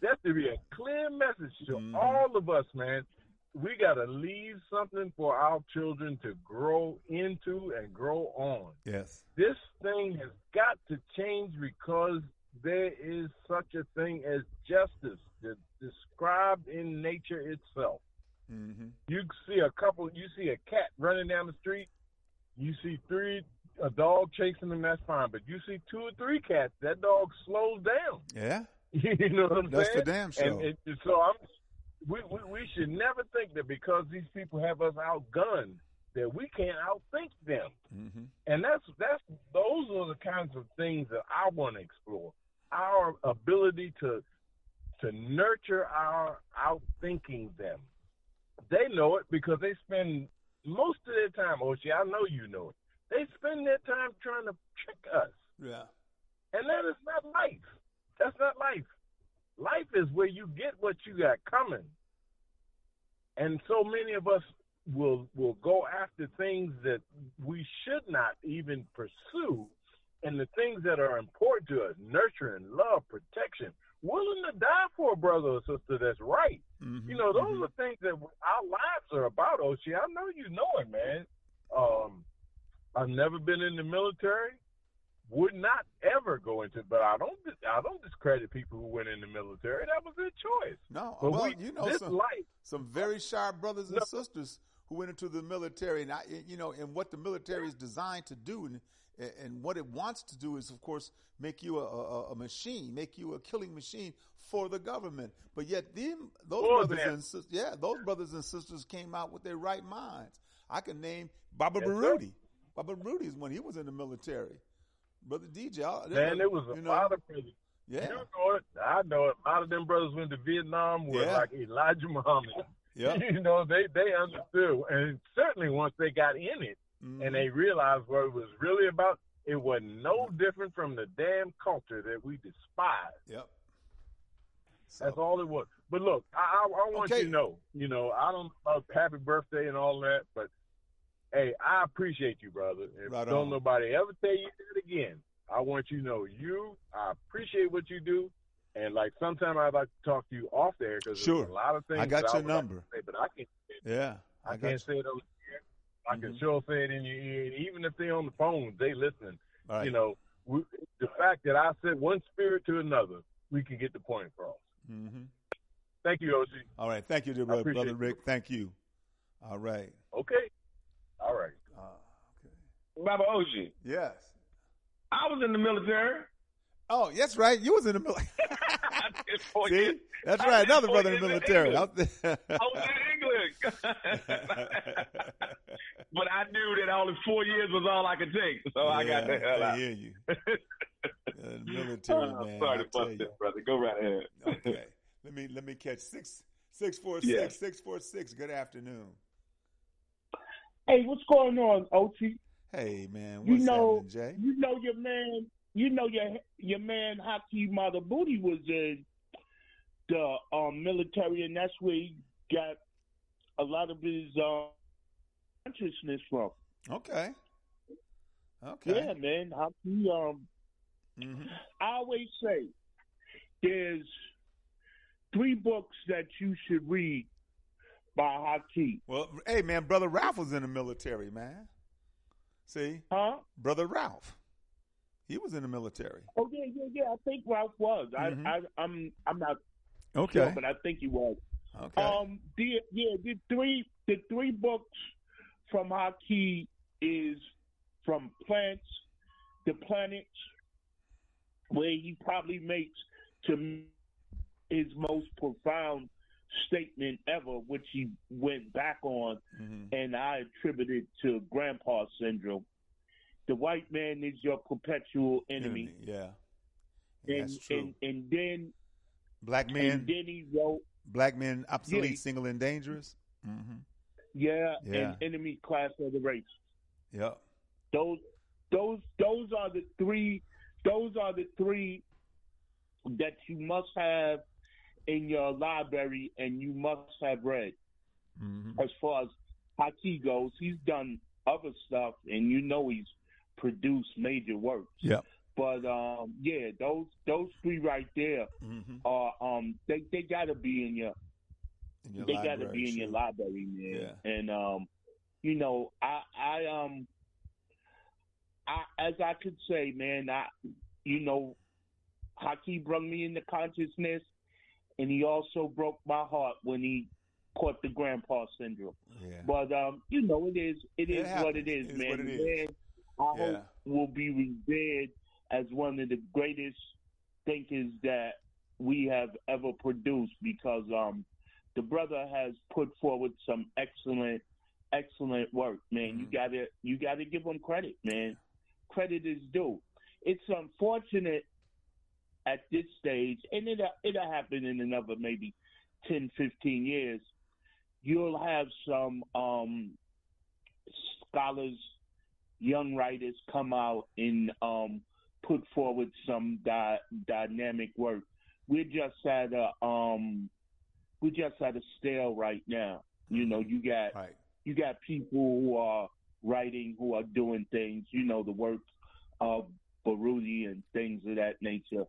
that should be a clear message to Mhm. all of us, man. We got to leave something for our children to grow into and grow on. Yes. This thing has got to change because there is such a thing as justice that's described in nature itself. Mm-hmm. You see a couple, you see a cat running down the street, you see three, a dog chasing them, that's fine. But you see two or three cats, that dog slows down. Yeah. [LAUGHS] you know what I'm That's saying? for damn sure. And it, so I'm, we, we we should never think that because these people have us outgunned that we can't outthink them. Mm-hmm. And that's that's those are the kinds of things that I want to explore. Our ability to to nurture our outthinking them. They know it because they spend most of their time, Oshi, I know you know it. They spend their time trying to trick us. Yeah. And that is not life. That's not life. Life is where you get what you got coming. And so many of us will will go after things that we should not even pursue and the things that are important to us, nurturing, love, protection, willing to die for a brother or sister that's right. Mm-hmm. You know, those are things that our lives are about, Oshi. I know you know it, man. Um, I've never been in the military. Would not ever go into, but I don't. I don't discredit people who went in the military. That was their choice. No, But well, we- you know, this some, life. some very sharp brothers and No. sisters who went into the military, and I, you know, and what the military is designed to do, and and what it wants to do is, of course, make you a, a, a machine, make you a killing machine for the government. But yet, them those brothers them. and sisters, yeah, those brothers and sisters came out with their right minds. I can name Baba Yes, sir. Baruti. Baba Baruti is when he was in the military. Brother DJ, I- Man, it was a you know, lot of brothers. Yeah. You know it. I know it. A lot of them brothers went to Vietnam were Yeah. like Elijah Muhammad. [LAUGHS] Yeah. you know, they they understood, and certainly once they got in it Mhm. and they realized what it was really about, it was no different from the damn culture that we despise. Yep. That's all it was. But look, I, I, I want Okay. you to know, you know, I don't know about happy birthday and all that, but hey, I appreciate you, brother. If Right don't on. nobody ever tell you that again, I want you to know you. I appreciate what you do, and like sometimes I'd like to talk to you off there because Sure. there's a lot of things I got your would number. to say, but I can't. Yeah. I, got can't you. say it over here. I can Mhm. sure say it in your ear, and even if they're on the phone, they listening. Right. You know, we, the fact that I said one spirit to another, we can get the point across. Mm-hmm. Thank you, OC. All right. Thank you, dear I brother, brother you. Rick. Thank you. All right. Okay. All right. Uh, okay. Baba Oshi, Yes. I was in the military. Oh, that's right. You was in the military. [LAUGHS] I did four See, that's right. Another brother in the military. Out there. I was in England. [LAUGHS] [LAUGHS] but I knew that only four years was all I could take, so I got the Yeah, hell I out. hear you. Uh, military Oh, man. sorry I to bust you. it, brother. Go right ahead. Okay. Let me let me catch six six four Yeah. six six four six. Good afternoon. Hey, what's going on, OT? Hey man, You know, happening, Jay? you know your man, you know your your man Hakeem Madhubuti was in the um, military, and that's where he got a lot of his uh, consciousness from. Okay. Okay. Yeah, man. Hakeem. Um, Mhm. I always say there's three books that you should read by Hakeem. Well, hey man, brother Ralph was in the military, man. See, huh? Brother Ralph, he was in the military. Oh yeah, yeah, yeah. I think Ralph was. Mhm. I, I, I'm, I'm not Okay. sure, but I think he was. Okay. Um, the yeah, the three, the three books from Hakeem is from plants, the planets, where he probably makes to his most profound statement ever, which he went back on, Mhm. and I attributed to Grandpa syndrome. The white man is your perpetual enemy, Enemy, Yeah. and, That's true. and and then Black men, and then he wrote, black men, obsolete, Yeah. single, and dangerous. Mm-hmm. yeah, Yeah. and enemy class of the race. Yep. Those those those are the three those are the three that you must have in your library and you must have read. Mm-hmm. As far as Haki goes, he's done other stuff and you know he's produced major works. Yeah. But um yeah, those those three right there Mm-hmm. are um they, they gotta be in your In your they got to be in your library, man. Yeah. And um, you know, I I um, I as I could say, man, I you know, Haki brought me into consciousness, and he also broke my heart when he caught the grandpa syndrome. Yeah. But um, you know, it is it It is what it is, happens. It is man. what it is. Man, I Yeah. hope will be revered as one of the greatest thinkers that we have ever produced because um the brother has put forward some excellent excellent work man you Mhm. gotta you gotta give him credit man credit is due it's unfortunate at this stage and it it'll happen in another maybe 10 15 years you'll have some um scholars young writers come out and um put forward some di- dynamic work we're just at a um we're just at a stale right now. You know, you got Right. you got people who are writing, who are doing things, you know, the work of Baruti and things of that nature.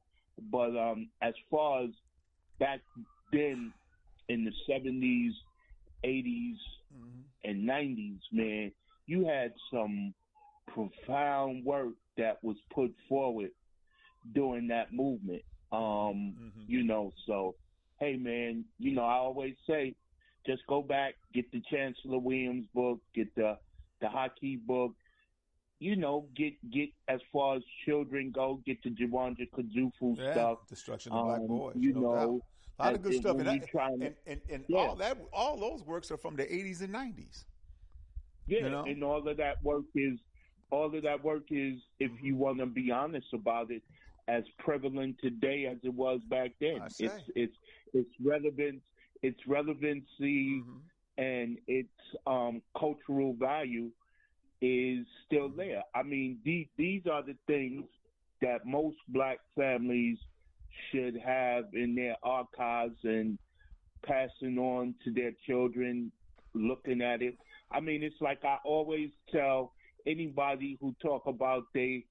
But um as far as back then in the seventies, eighties Mm-hmm. and nineties, man, you had some profound work that was put forward during that movement. Um, Mhm. you know, so hey man, you know, I always say just go back, get the Chancellor Williams book, get the the Haki book, you know, get get as far as children go, get the Jawanza Kunjufu Yeah. stuff. Destruction of black Um, boys. you no know, doubt. A lot of good stuff. And, you that- try and- and, and, and Yeah. all that all those works are from the eighties and nineties. Yeah, You know? and all of that work is all of that work is, if you want to be honest about it, as prevalent today as it was back then. It's it's it's relevant, its relevancy Mm-hmm. and its um, cultural value is still Mm-hmm. there. I mean, these these are the things that most black families should have in their archives and passing on to their children, looking at it. I mean, it's like I always tell anybody who talk about they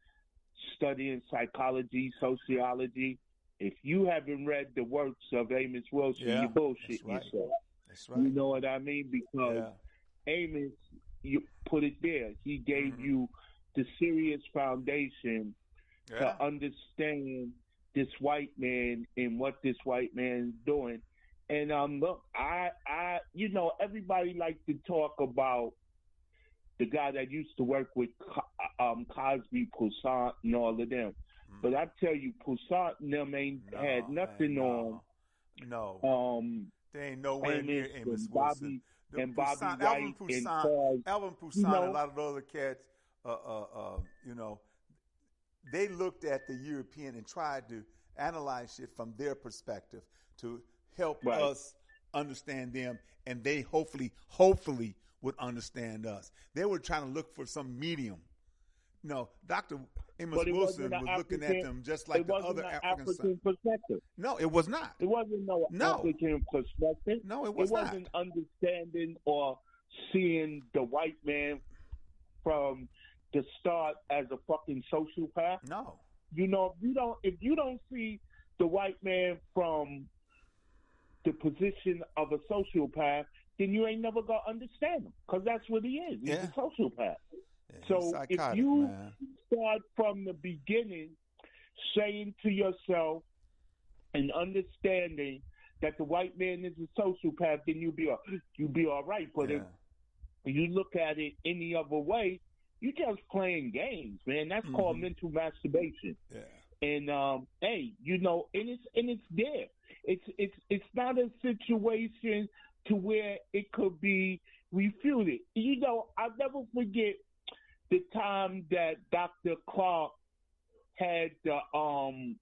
studying psychology, sociology. If you haven't read the works of Amos Wilson, Yeah, you bullshit that's right. yourself. That's right. You know what I mean? Because Yeah. Amos, you put it there. He gave Mhm. you the serious foundation Yeah. to understand this white man and what this white man's doing. And um, look, I, I, you know, everybody like to talk about the guy that used to work with um, Cosby, Poussaint, and all of them. But I tell you, Poussaint and them ain't Mm. No, had nothing man, no. No. um, They ain't nowhere near Amos and Wilson. Bobby The and Bobby Poussaint- White Alvin and Poussaint, Charles. Alvin Poussaint, you know- and a lot of the other cats, uh, uh, uh, you know, they looked at the European and tried to analyze it from their perspective to help Right. us understand them, and they hopefully, hopefully would understand us. They were trying to look for some medium No, Dr. Amos Wilson was looking at them just like the other an African, African perspective. No, it was not. It wasn't no, No. African perspective. No, it was it wasn't understanding or seeing the white man from the start as a fucking sociopath. No. You know, if you don't if you don't see the white man from the position of a sociopath, then you ain't never gonna understand him because that's what he is. He's Yeah. a sociopath. he's so if you man. start from the beginning, saying to yourself and understanding that the white man is a sociopath, then you'll be all, you'll be all right. But if you look at it any other way, you're just playing games, man. That's called Mhm. mental masturbation. Yeah. And um, hey, you know, and it's and it's there. It's it's it's not a situation to where it could be refuted. You know, I'll never forget the time that Dr. Clarke had the um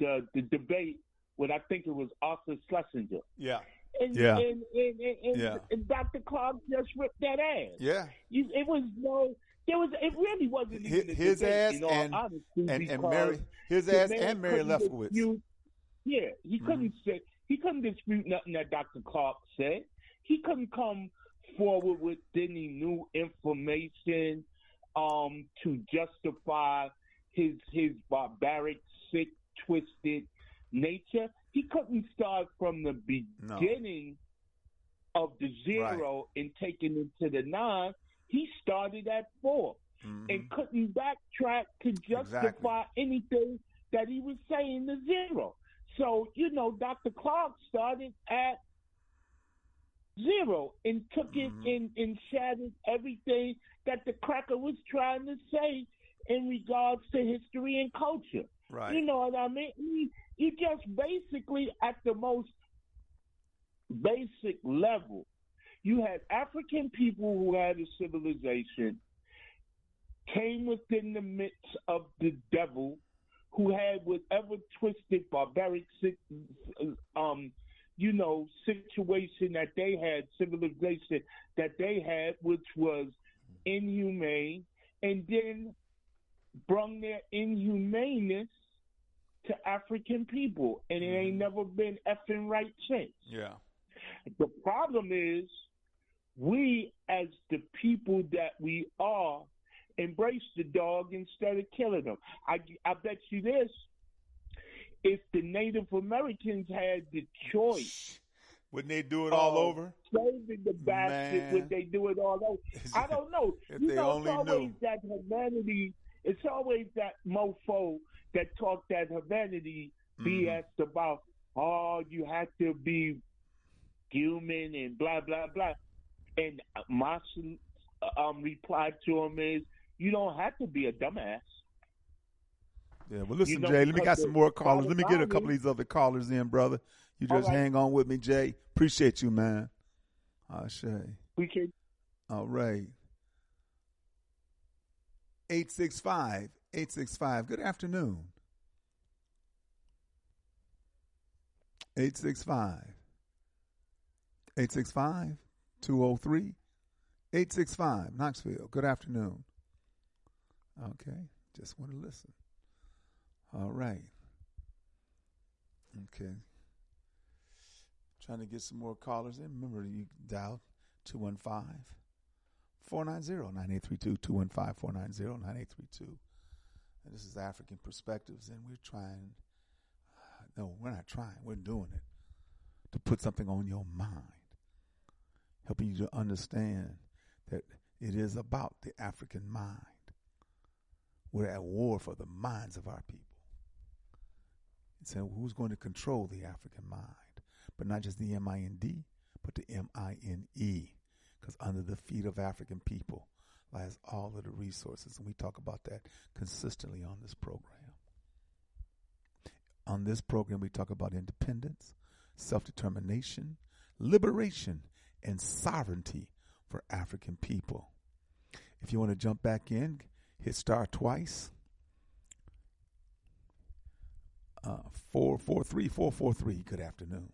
the the debate with I think it was Arthur Schlesinger. Yeah. And, Yeah. and, and, and, and, Yeah. and Dr. Clarke just ripped that ass. Yeah. You, it was no, there was, it really wasn't His, a his debate, ass in all and honesty, and, and Mary his ass and Mary couldn't Lefkowitz. dispute- Yeah, he Mm-hmm. couldn't say he couldn't dispute nothing that Dr. Clarke said. He couldn't come forward with any new information um, to justify his his barbaric, sick, twisted nature. He couldn't start from the No. beginning of the zero and taking it to the nine. He started at 4 Mm-hmm. and couldn't backtrack to justify anything that he was saying to zero. So, you know, Dr. Clarke started at zero and took Mm-hmm. it and, and shattered everything that the cracker was trying to say in regards to history and culture. Right. You know what I mean? You, just basically at the most basic level, you had African people who had a civilization, came within the midst of the devil, who had whatever twisted barbaric um you know situation that they had civilization that they had which was inhumane and then brung their inhumaneness to African people and it ain't never been effing right since. Yeah. The problem is we, as the people that we are, embrace the dog instead of killing them. I, I bet you this: if the Native Americans had the choice, wouldn't they do it all over? Saving the Man. would they do it all over? [LAUGHS] I don't know. If you they know, only it's always knew. that humanity. It's always that mofo that talk that humanity Mm-hmm. BS about. Oh, you have to be human and blah blah blah. And my um, reply to him is, you don't have to be a dumbass. Yeah, well, listen, You know, Jay. Let me got some more callers. Let me get a couple of these other callers in, brother. You just right. hang on with me, Jay. Appreciate you, man. I say. We can. All right. 865 865. Good afternoon. 865 865 203 865 Knoxville. Good afternoon. Okay. Just want to listen. All right. Okay. Trying to get some more callers in. Remember, you dial 215 490 9832 215 490 9832. And this is Afrikan Perspectives, and we're trying, uh, no, we're not trying, we're doing it to put something on your mind, helping you to understand that it is about the African mind. We're at war for the minds of our people. So, who's going to control the African mind? But not just the M I N D, but the M I N E. Because under the feet of African people lies all of the resources. And we talk about that consistently on this program. On this program, we talk about independence, self determination, liberation, and sovereignty for African people. If you want to jump back in, hit star twice. Uh, four four three four four three. Good afternoon.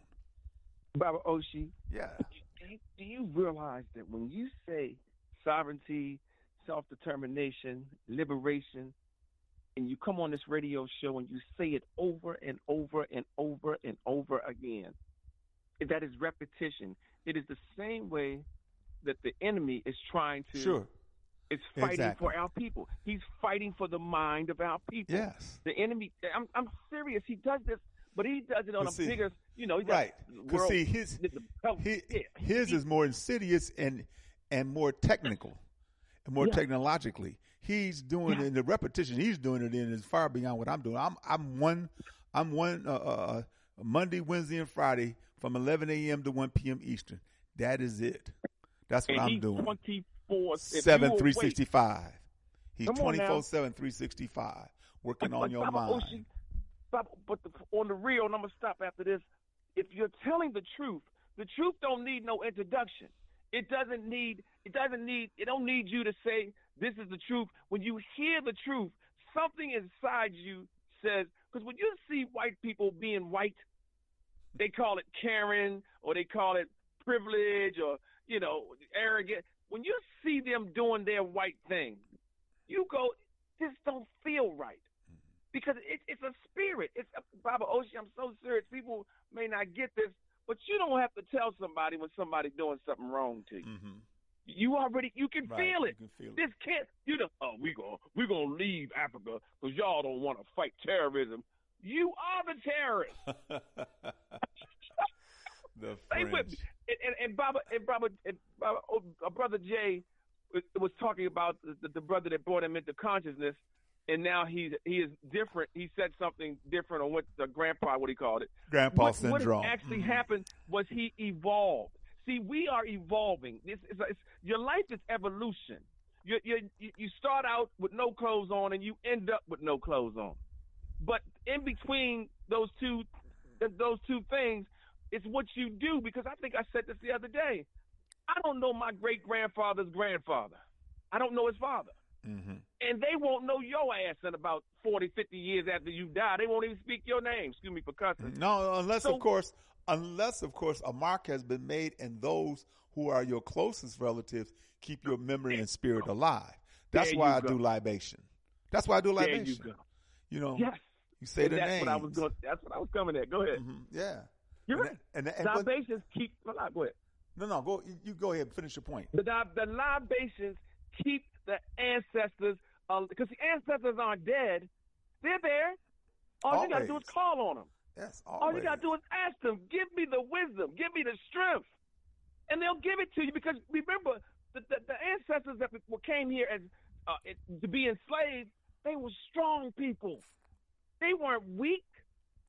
Baba Oshi. Yeah. Do you, do you realize that when you say sovereignty, self determination, liberation, and you come on this radio show and you say it over and over and over and over again. That is repetition. It is the same way that the enemy is trying to Sure. Is fighting Exactly. for our people. He's fighting for the mind of our people. Yes. The enemy I'm I'm serious. He does this, but he does it on a see- bigger you know, he right. Because see, his his, yeah. his is more insidious and and more technical, and more Yeah. technologically. He's doing Yeah. it in the repetition. He's doing it in is far beyond what I'm doing. I'm I'm one I'm one uh, uh, uh, Monday, Wednesday, and Friday from 11 a.m. to 1 p.m. Eastern. That is it. That's what and I'm doing. 24 you Seven three sixty five. He's Come on now. 24 7 365 working But- on but your Baba mind. Baba, but the, on the real, and I'm gonna stop after this. If you're telling the truth, the truth don't need no introduction. It doesn't need. It doesn't need. It don't need you to say this is the truth. When you hear the truth, something inside you says. Because when you see white people being white, they call it Karen or they call it privilege or you know arrogant. When you see them doing their white thing, you go, this don't feel right because it, it's a spirit. It's a, Baba Oshi. I'm so serious. People may not get this, but you don't have to tell somebody when somebody doing something wrong to you. Mm-hmm. You already you can Right, feel you can feel it. This can't you know. Oh, we go we gonna leave Africa because y'all don't want to fight terrorism. You are the terrorist. [LAUGHS] the with me. And, and, and Baba and Baba and Baba, oh, uh, brother Jay was, talking about the, the brother that brought him into consciousness, and now he's he is different. He said something different on what the grandpa what he called it. Grandpa what, syndrome. What actually Mhm. happened was he evolved. See, we are evolving. This is it's, your life is evolution. You, you you start out with no clothes on, and you end up with no clothes on. But in between those two those two things, it's what you do. Because I think I said this the other day. I don't know my great grandfather's grandfather. I don't know his father. Mm-hmm. And they won't know your ass in about 40, 50 years after you die. They won't even speak your name. Excuse me for cussing. No, unless So- of course, unless of course, a mark has been made, and those who are your closest relatives keep your memory and spirit alive. That's why I go. do libation. That's why I do There you libation. go. You know, Yes. you say And the that's names. what I was going. That's what I was coming at. Go ahead. Mhm, Yeah. You're And right. that- and that- and what- libations keep. I- go ahead. No, no, go. you- You go ahead and finish your point. The, the libations keep the ancestors, because the ancestors aren't dead. They're there. All you got to do is call on them. Yes, always. All you got to do is ask them, give me the wisdom, give me the strength. And they'll give it to you because remember, the, the, the ancestors that came here as uh, it, to be enslaved, they were strong people. They weren't weak.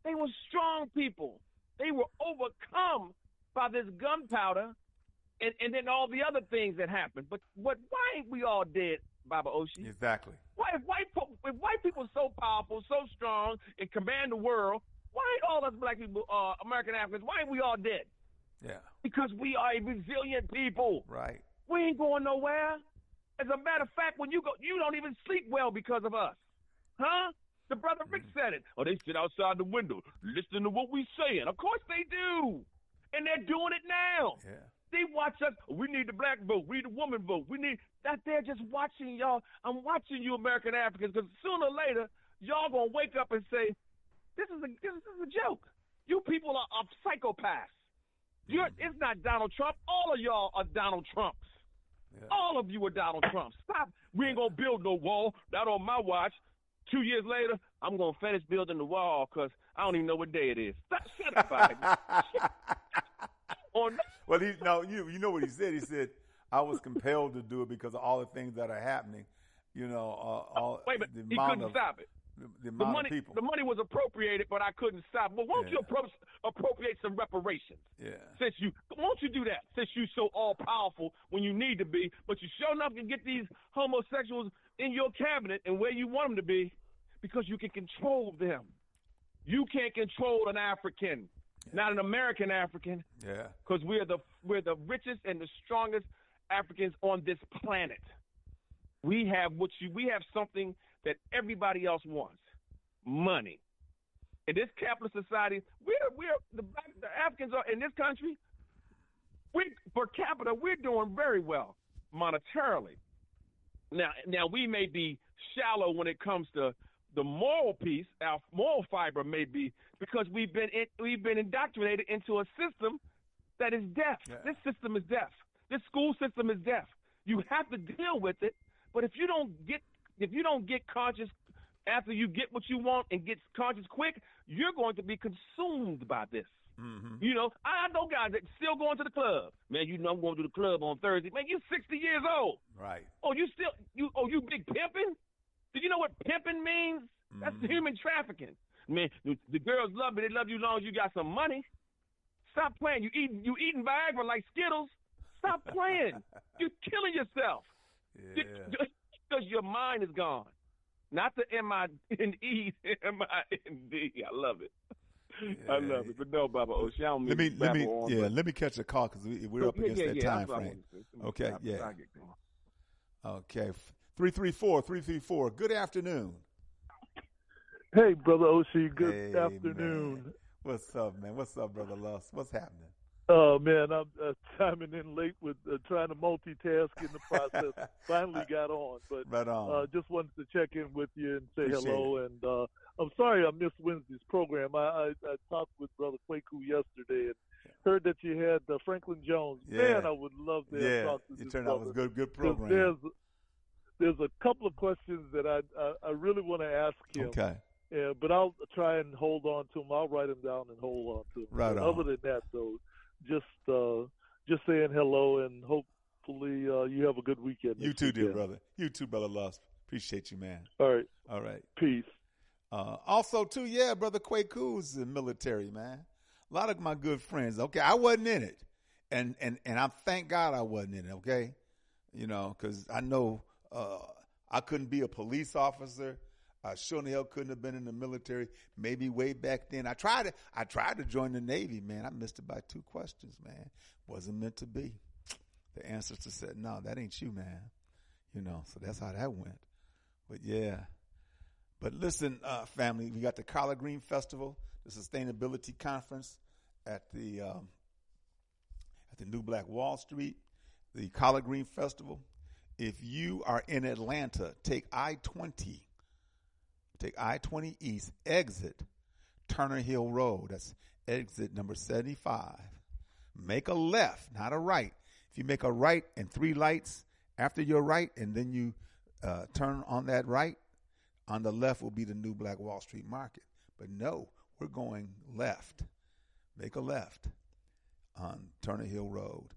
They were strong people. They were overcome by this gunpowder and, and then all the other things that happened. But what? Why ain't we all dead, Baba Oshi? Exactly. Why if white po- if white people so powerful, so strong, and command the world? Why ain't all us black people, uh, American Africans? Why ain't we all dead? Yeah. Because we are a resilient people. Right. We ain't going nowhere. As a matter of fact, when you go, you don't even sleep well because of us, huh? The brother Rick mm. said it. Or they sit outside the window listening to what we saying. Of course they do, and they're doing it now. Yeah. They watch us. We need the black vote. We need the woman vote. We need that. They're just watching y'all. I'm watching you, American Africans, because sooner or later y'all gonna wake up and say, "This is a this is a joke. You people are, are psychopaths. You're mm. it's not Donald Trump. All of y'all are Donald Trumps. All of you are Donald Trumps. Stop. We ain't gonna build no wall. Not on my watch. Two years later, I'm gonna finish building the wall because I don't even know what day it is. Stop. Shut [LAUGHS] up, on Well, he no, you you know what he said. He said I was compelled to do it because of all the things that are happening. You know, uh, all Wait minute. the He couldn't of, stop it. The, the The money, the money was appropriated, but I couldn't stop. But won't you appro- appropriate some reparations? yeah. Since you, won't you do that? Since you so all powerful when you need to be, but you sure enough can get these homosexuals in your cabinet and where you want them to be, because you can control them. You can't control an African, not an American African, Yeah. because we're the we're the richest and the strongest Africans on this planet. We have what you we have something that everybody else wants. Money. In this capitalist society, we're we're the black the Africans are in this country, we per capita, we're doing very well monetarily. Now, now we may be shallow when it comes to the moral piece. Our moral fiber may be because we've been in, we've been indoctrinated into a system that is deaf. Yeah. This system is deaf. This school system is deaf. You have to deal with it. But if you don't get if you don't get conscious after you get what you want and get conscious quick, you're going to be consumed by this. Mm-hmm. You know, I know guys that still going to the club. Man, you know I'm going to the club on Thursday. Man, you 60 years old. Right. Oh, you still you oh you big pimping? Do you know what pimping means? That's Mhm. human trafficking. Man, the, the girls love me. They love you as long as you got some money. Stop playing. You eating you eating Viagra like Skittles. Stop playing. [LAUGHS] You're killing yourself. Yeah. Because your mind is gone. Not the M I N E, [LAUGHS] M I N D. I love it. I love it. But no, Baba Oshi, I don't Let me to let me on, yeah but- let me catch a call because we, we're up Yeah, against yeah, that yeah, time that's what I frame. wanted to say. Okay, Stop- yeah. stop, get going. Okay, three three four three three four. Good afternoon. Hey, brother Oshi. Good Hey, afternoon. man. What's up, man? What's up, brother Lust? What's happening? Oh man, I'm uh, chiming in late with uh, trying to multitask in the process. [LAUGHS] Finally got on, but Right on. uh, just wanted to check in with you and say Appreciate hello. And uh, I'm sorry I missed Wednesday's program. I, I, I talked with Brother Kwaku yesterday and heard that you had uh, Franklin Jones. Yeah. Man, I would love to yeah, talked to it this turned out it was a brother. good good program. There's there's a couple of questions that I I, I really want to ask him. Okay. Yeah, but I'll try and hold on to them. I'll write them down and hold on to them. Right on. Other than that, though, just uh, just saying hello and hopefully uh, you have a good weekend. You too, dear brother. You too, brother Lust. Appreciate you, man. All right. All right. Peace. Uh, also, too, yeah, brother Quaku's in military, man. A lot of my good friends. Okay, I wasn't in it, and and and I thank God I wasn't in it. Okay, you know, because I know uh, I couldn't be a police officer. I sure the hell couldn't have been in the military. Maybe way back then. I tried to. I tried to join the Navy, man. I missed it by two questions, man. Wasn't meant to be. The ancestor said, "No, that ain't you, man." You know, so that's how that went. But yeah. But listen, uh, family, we got the Collard Green Festival, the Sustainability Conference at the um, at the New Black Wall Street, the Collard Green Festival. If you are in Atlanta, take I twenty, take I twenty East, exit Turner Hill Road. That's exit number seventy five. Make a left, not a right. If you make a right and three lights after your right, and then you uh, turn on that right, on the left will be the new Black Wall Street Market. But no, we're going left. Make a left on Turner Hill Road.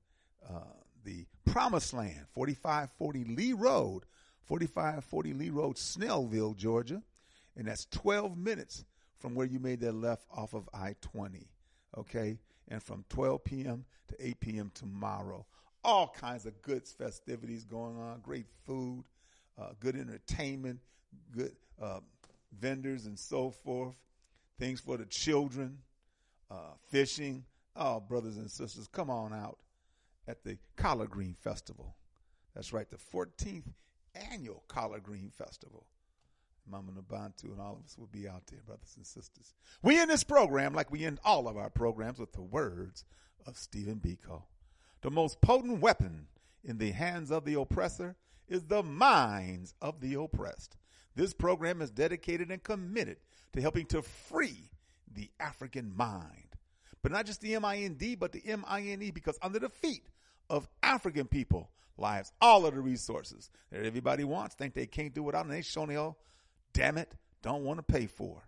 Uh, the Promised Land, 4540 Lee Road, 4540 Lee Road, Snellville, Georgia. And that's 12 minutes from where you made that left off of I 20. Okay? And from 12 p.m. to 8 p.m. tomorrow. All kinds of good festivities going on, great food, uh, good entertainment, good uh, vendors and so forth, things for the children, uh, fishing. Oh, brothers and sisters, come on out at the Collard Green Festival. That's right, the 14th annual Collard Green Festival. Mama Nabantu and all of us will be out there, brothers and sisters. We end this program like we end all of our programs with the words of Stephen Biko. The most potent weapon in the hands of the oppressor is the minds of the oppressed. This program is dedicated and committed to helping to free the African mind. But not just the M-I-N-D, but the M-I-N-E, because under the feet of African people lies all of the resources that everybody wants, think they can't do without, and they show hell, damn it, don't want to pay for.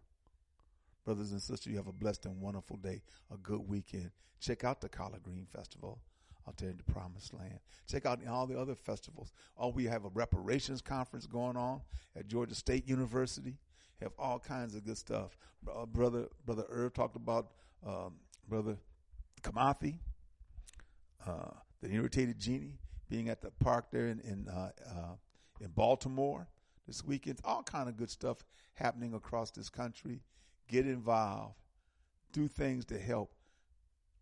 Brothers and sisters, you have a blessed and wonderful day, a good weekend. Check out the Collard Green Festival out there in the Promised Land. Check out all the other festivals. Oh, we have a reparations conference going on at Georgia State University. Have all kinds of good stuff. Uh, brother, brother Irv talked about um, brother Kamathi, uh, the irritated genie, being at the park there in in, uh, uh, in Baltimore this weekend. All kind of good stuff happening across this country. Get involved. Do things to help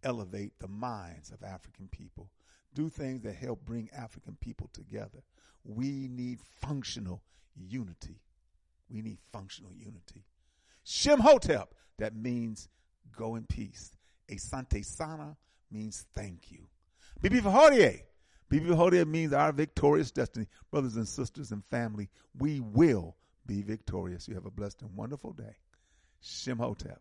elevate the minds of African people. Do things that help bring African people together. We need functional unity. We need functional unity. Shem Hotep, that means go in peace. Asante Sana means thank you. Bibi Fahodie, Bibi Hodea means our victorious destiny. Brothers and sisters and family, we will be victorious. You have a blessed and wonderful day. Shem Hotep.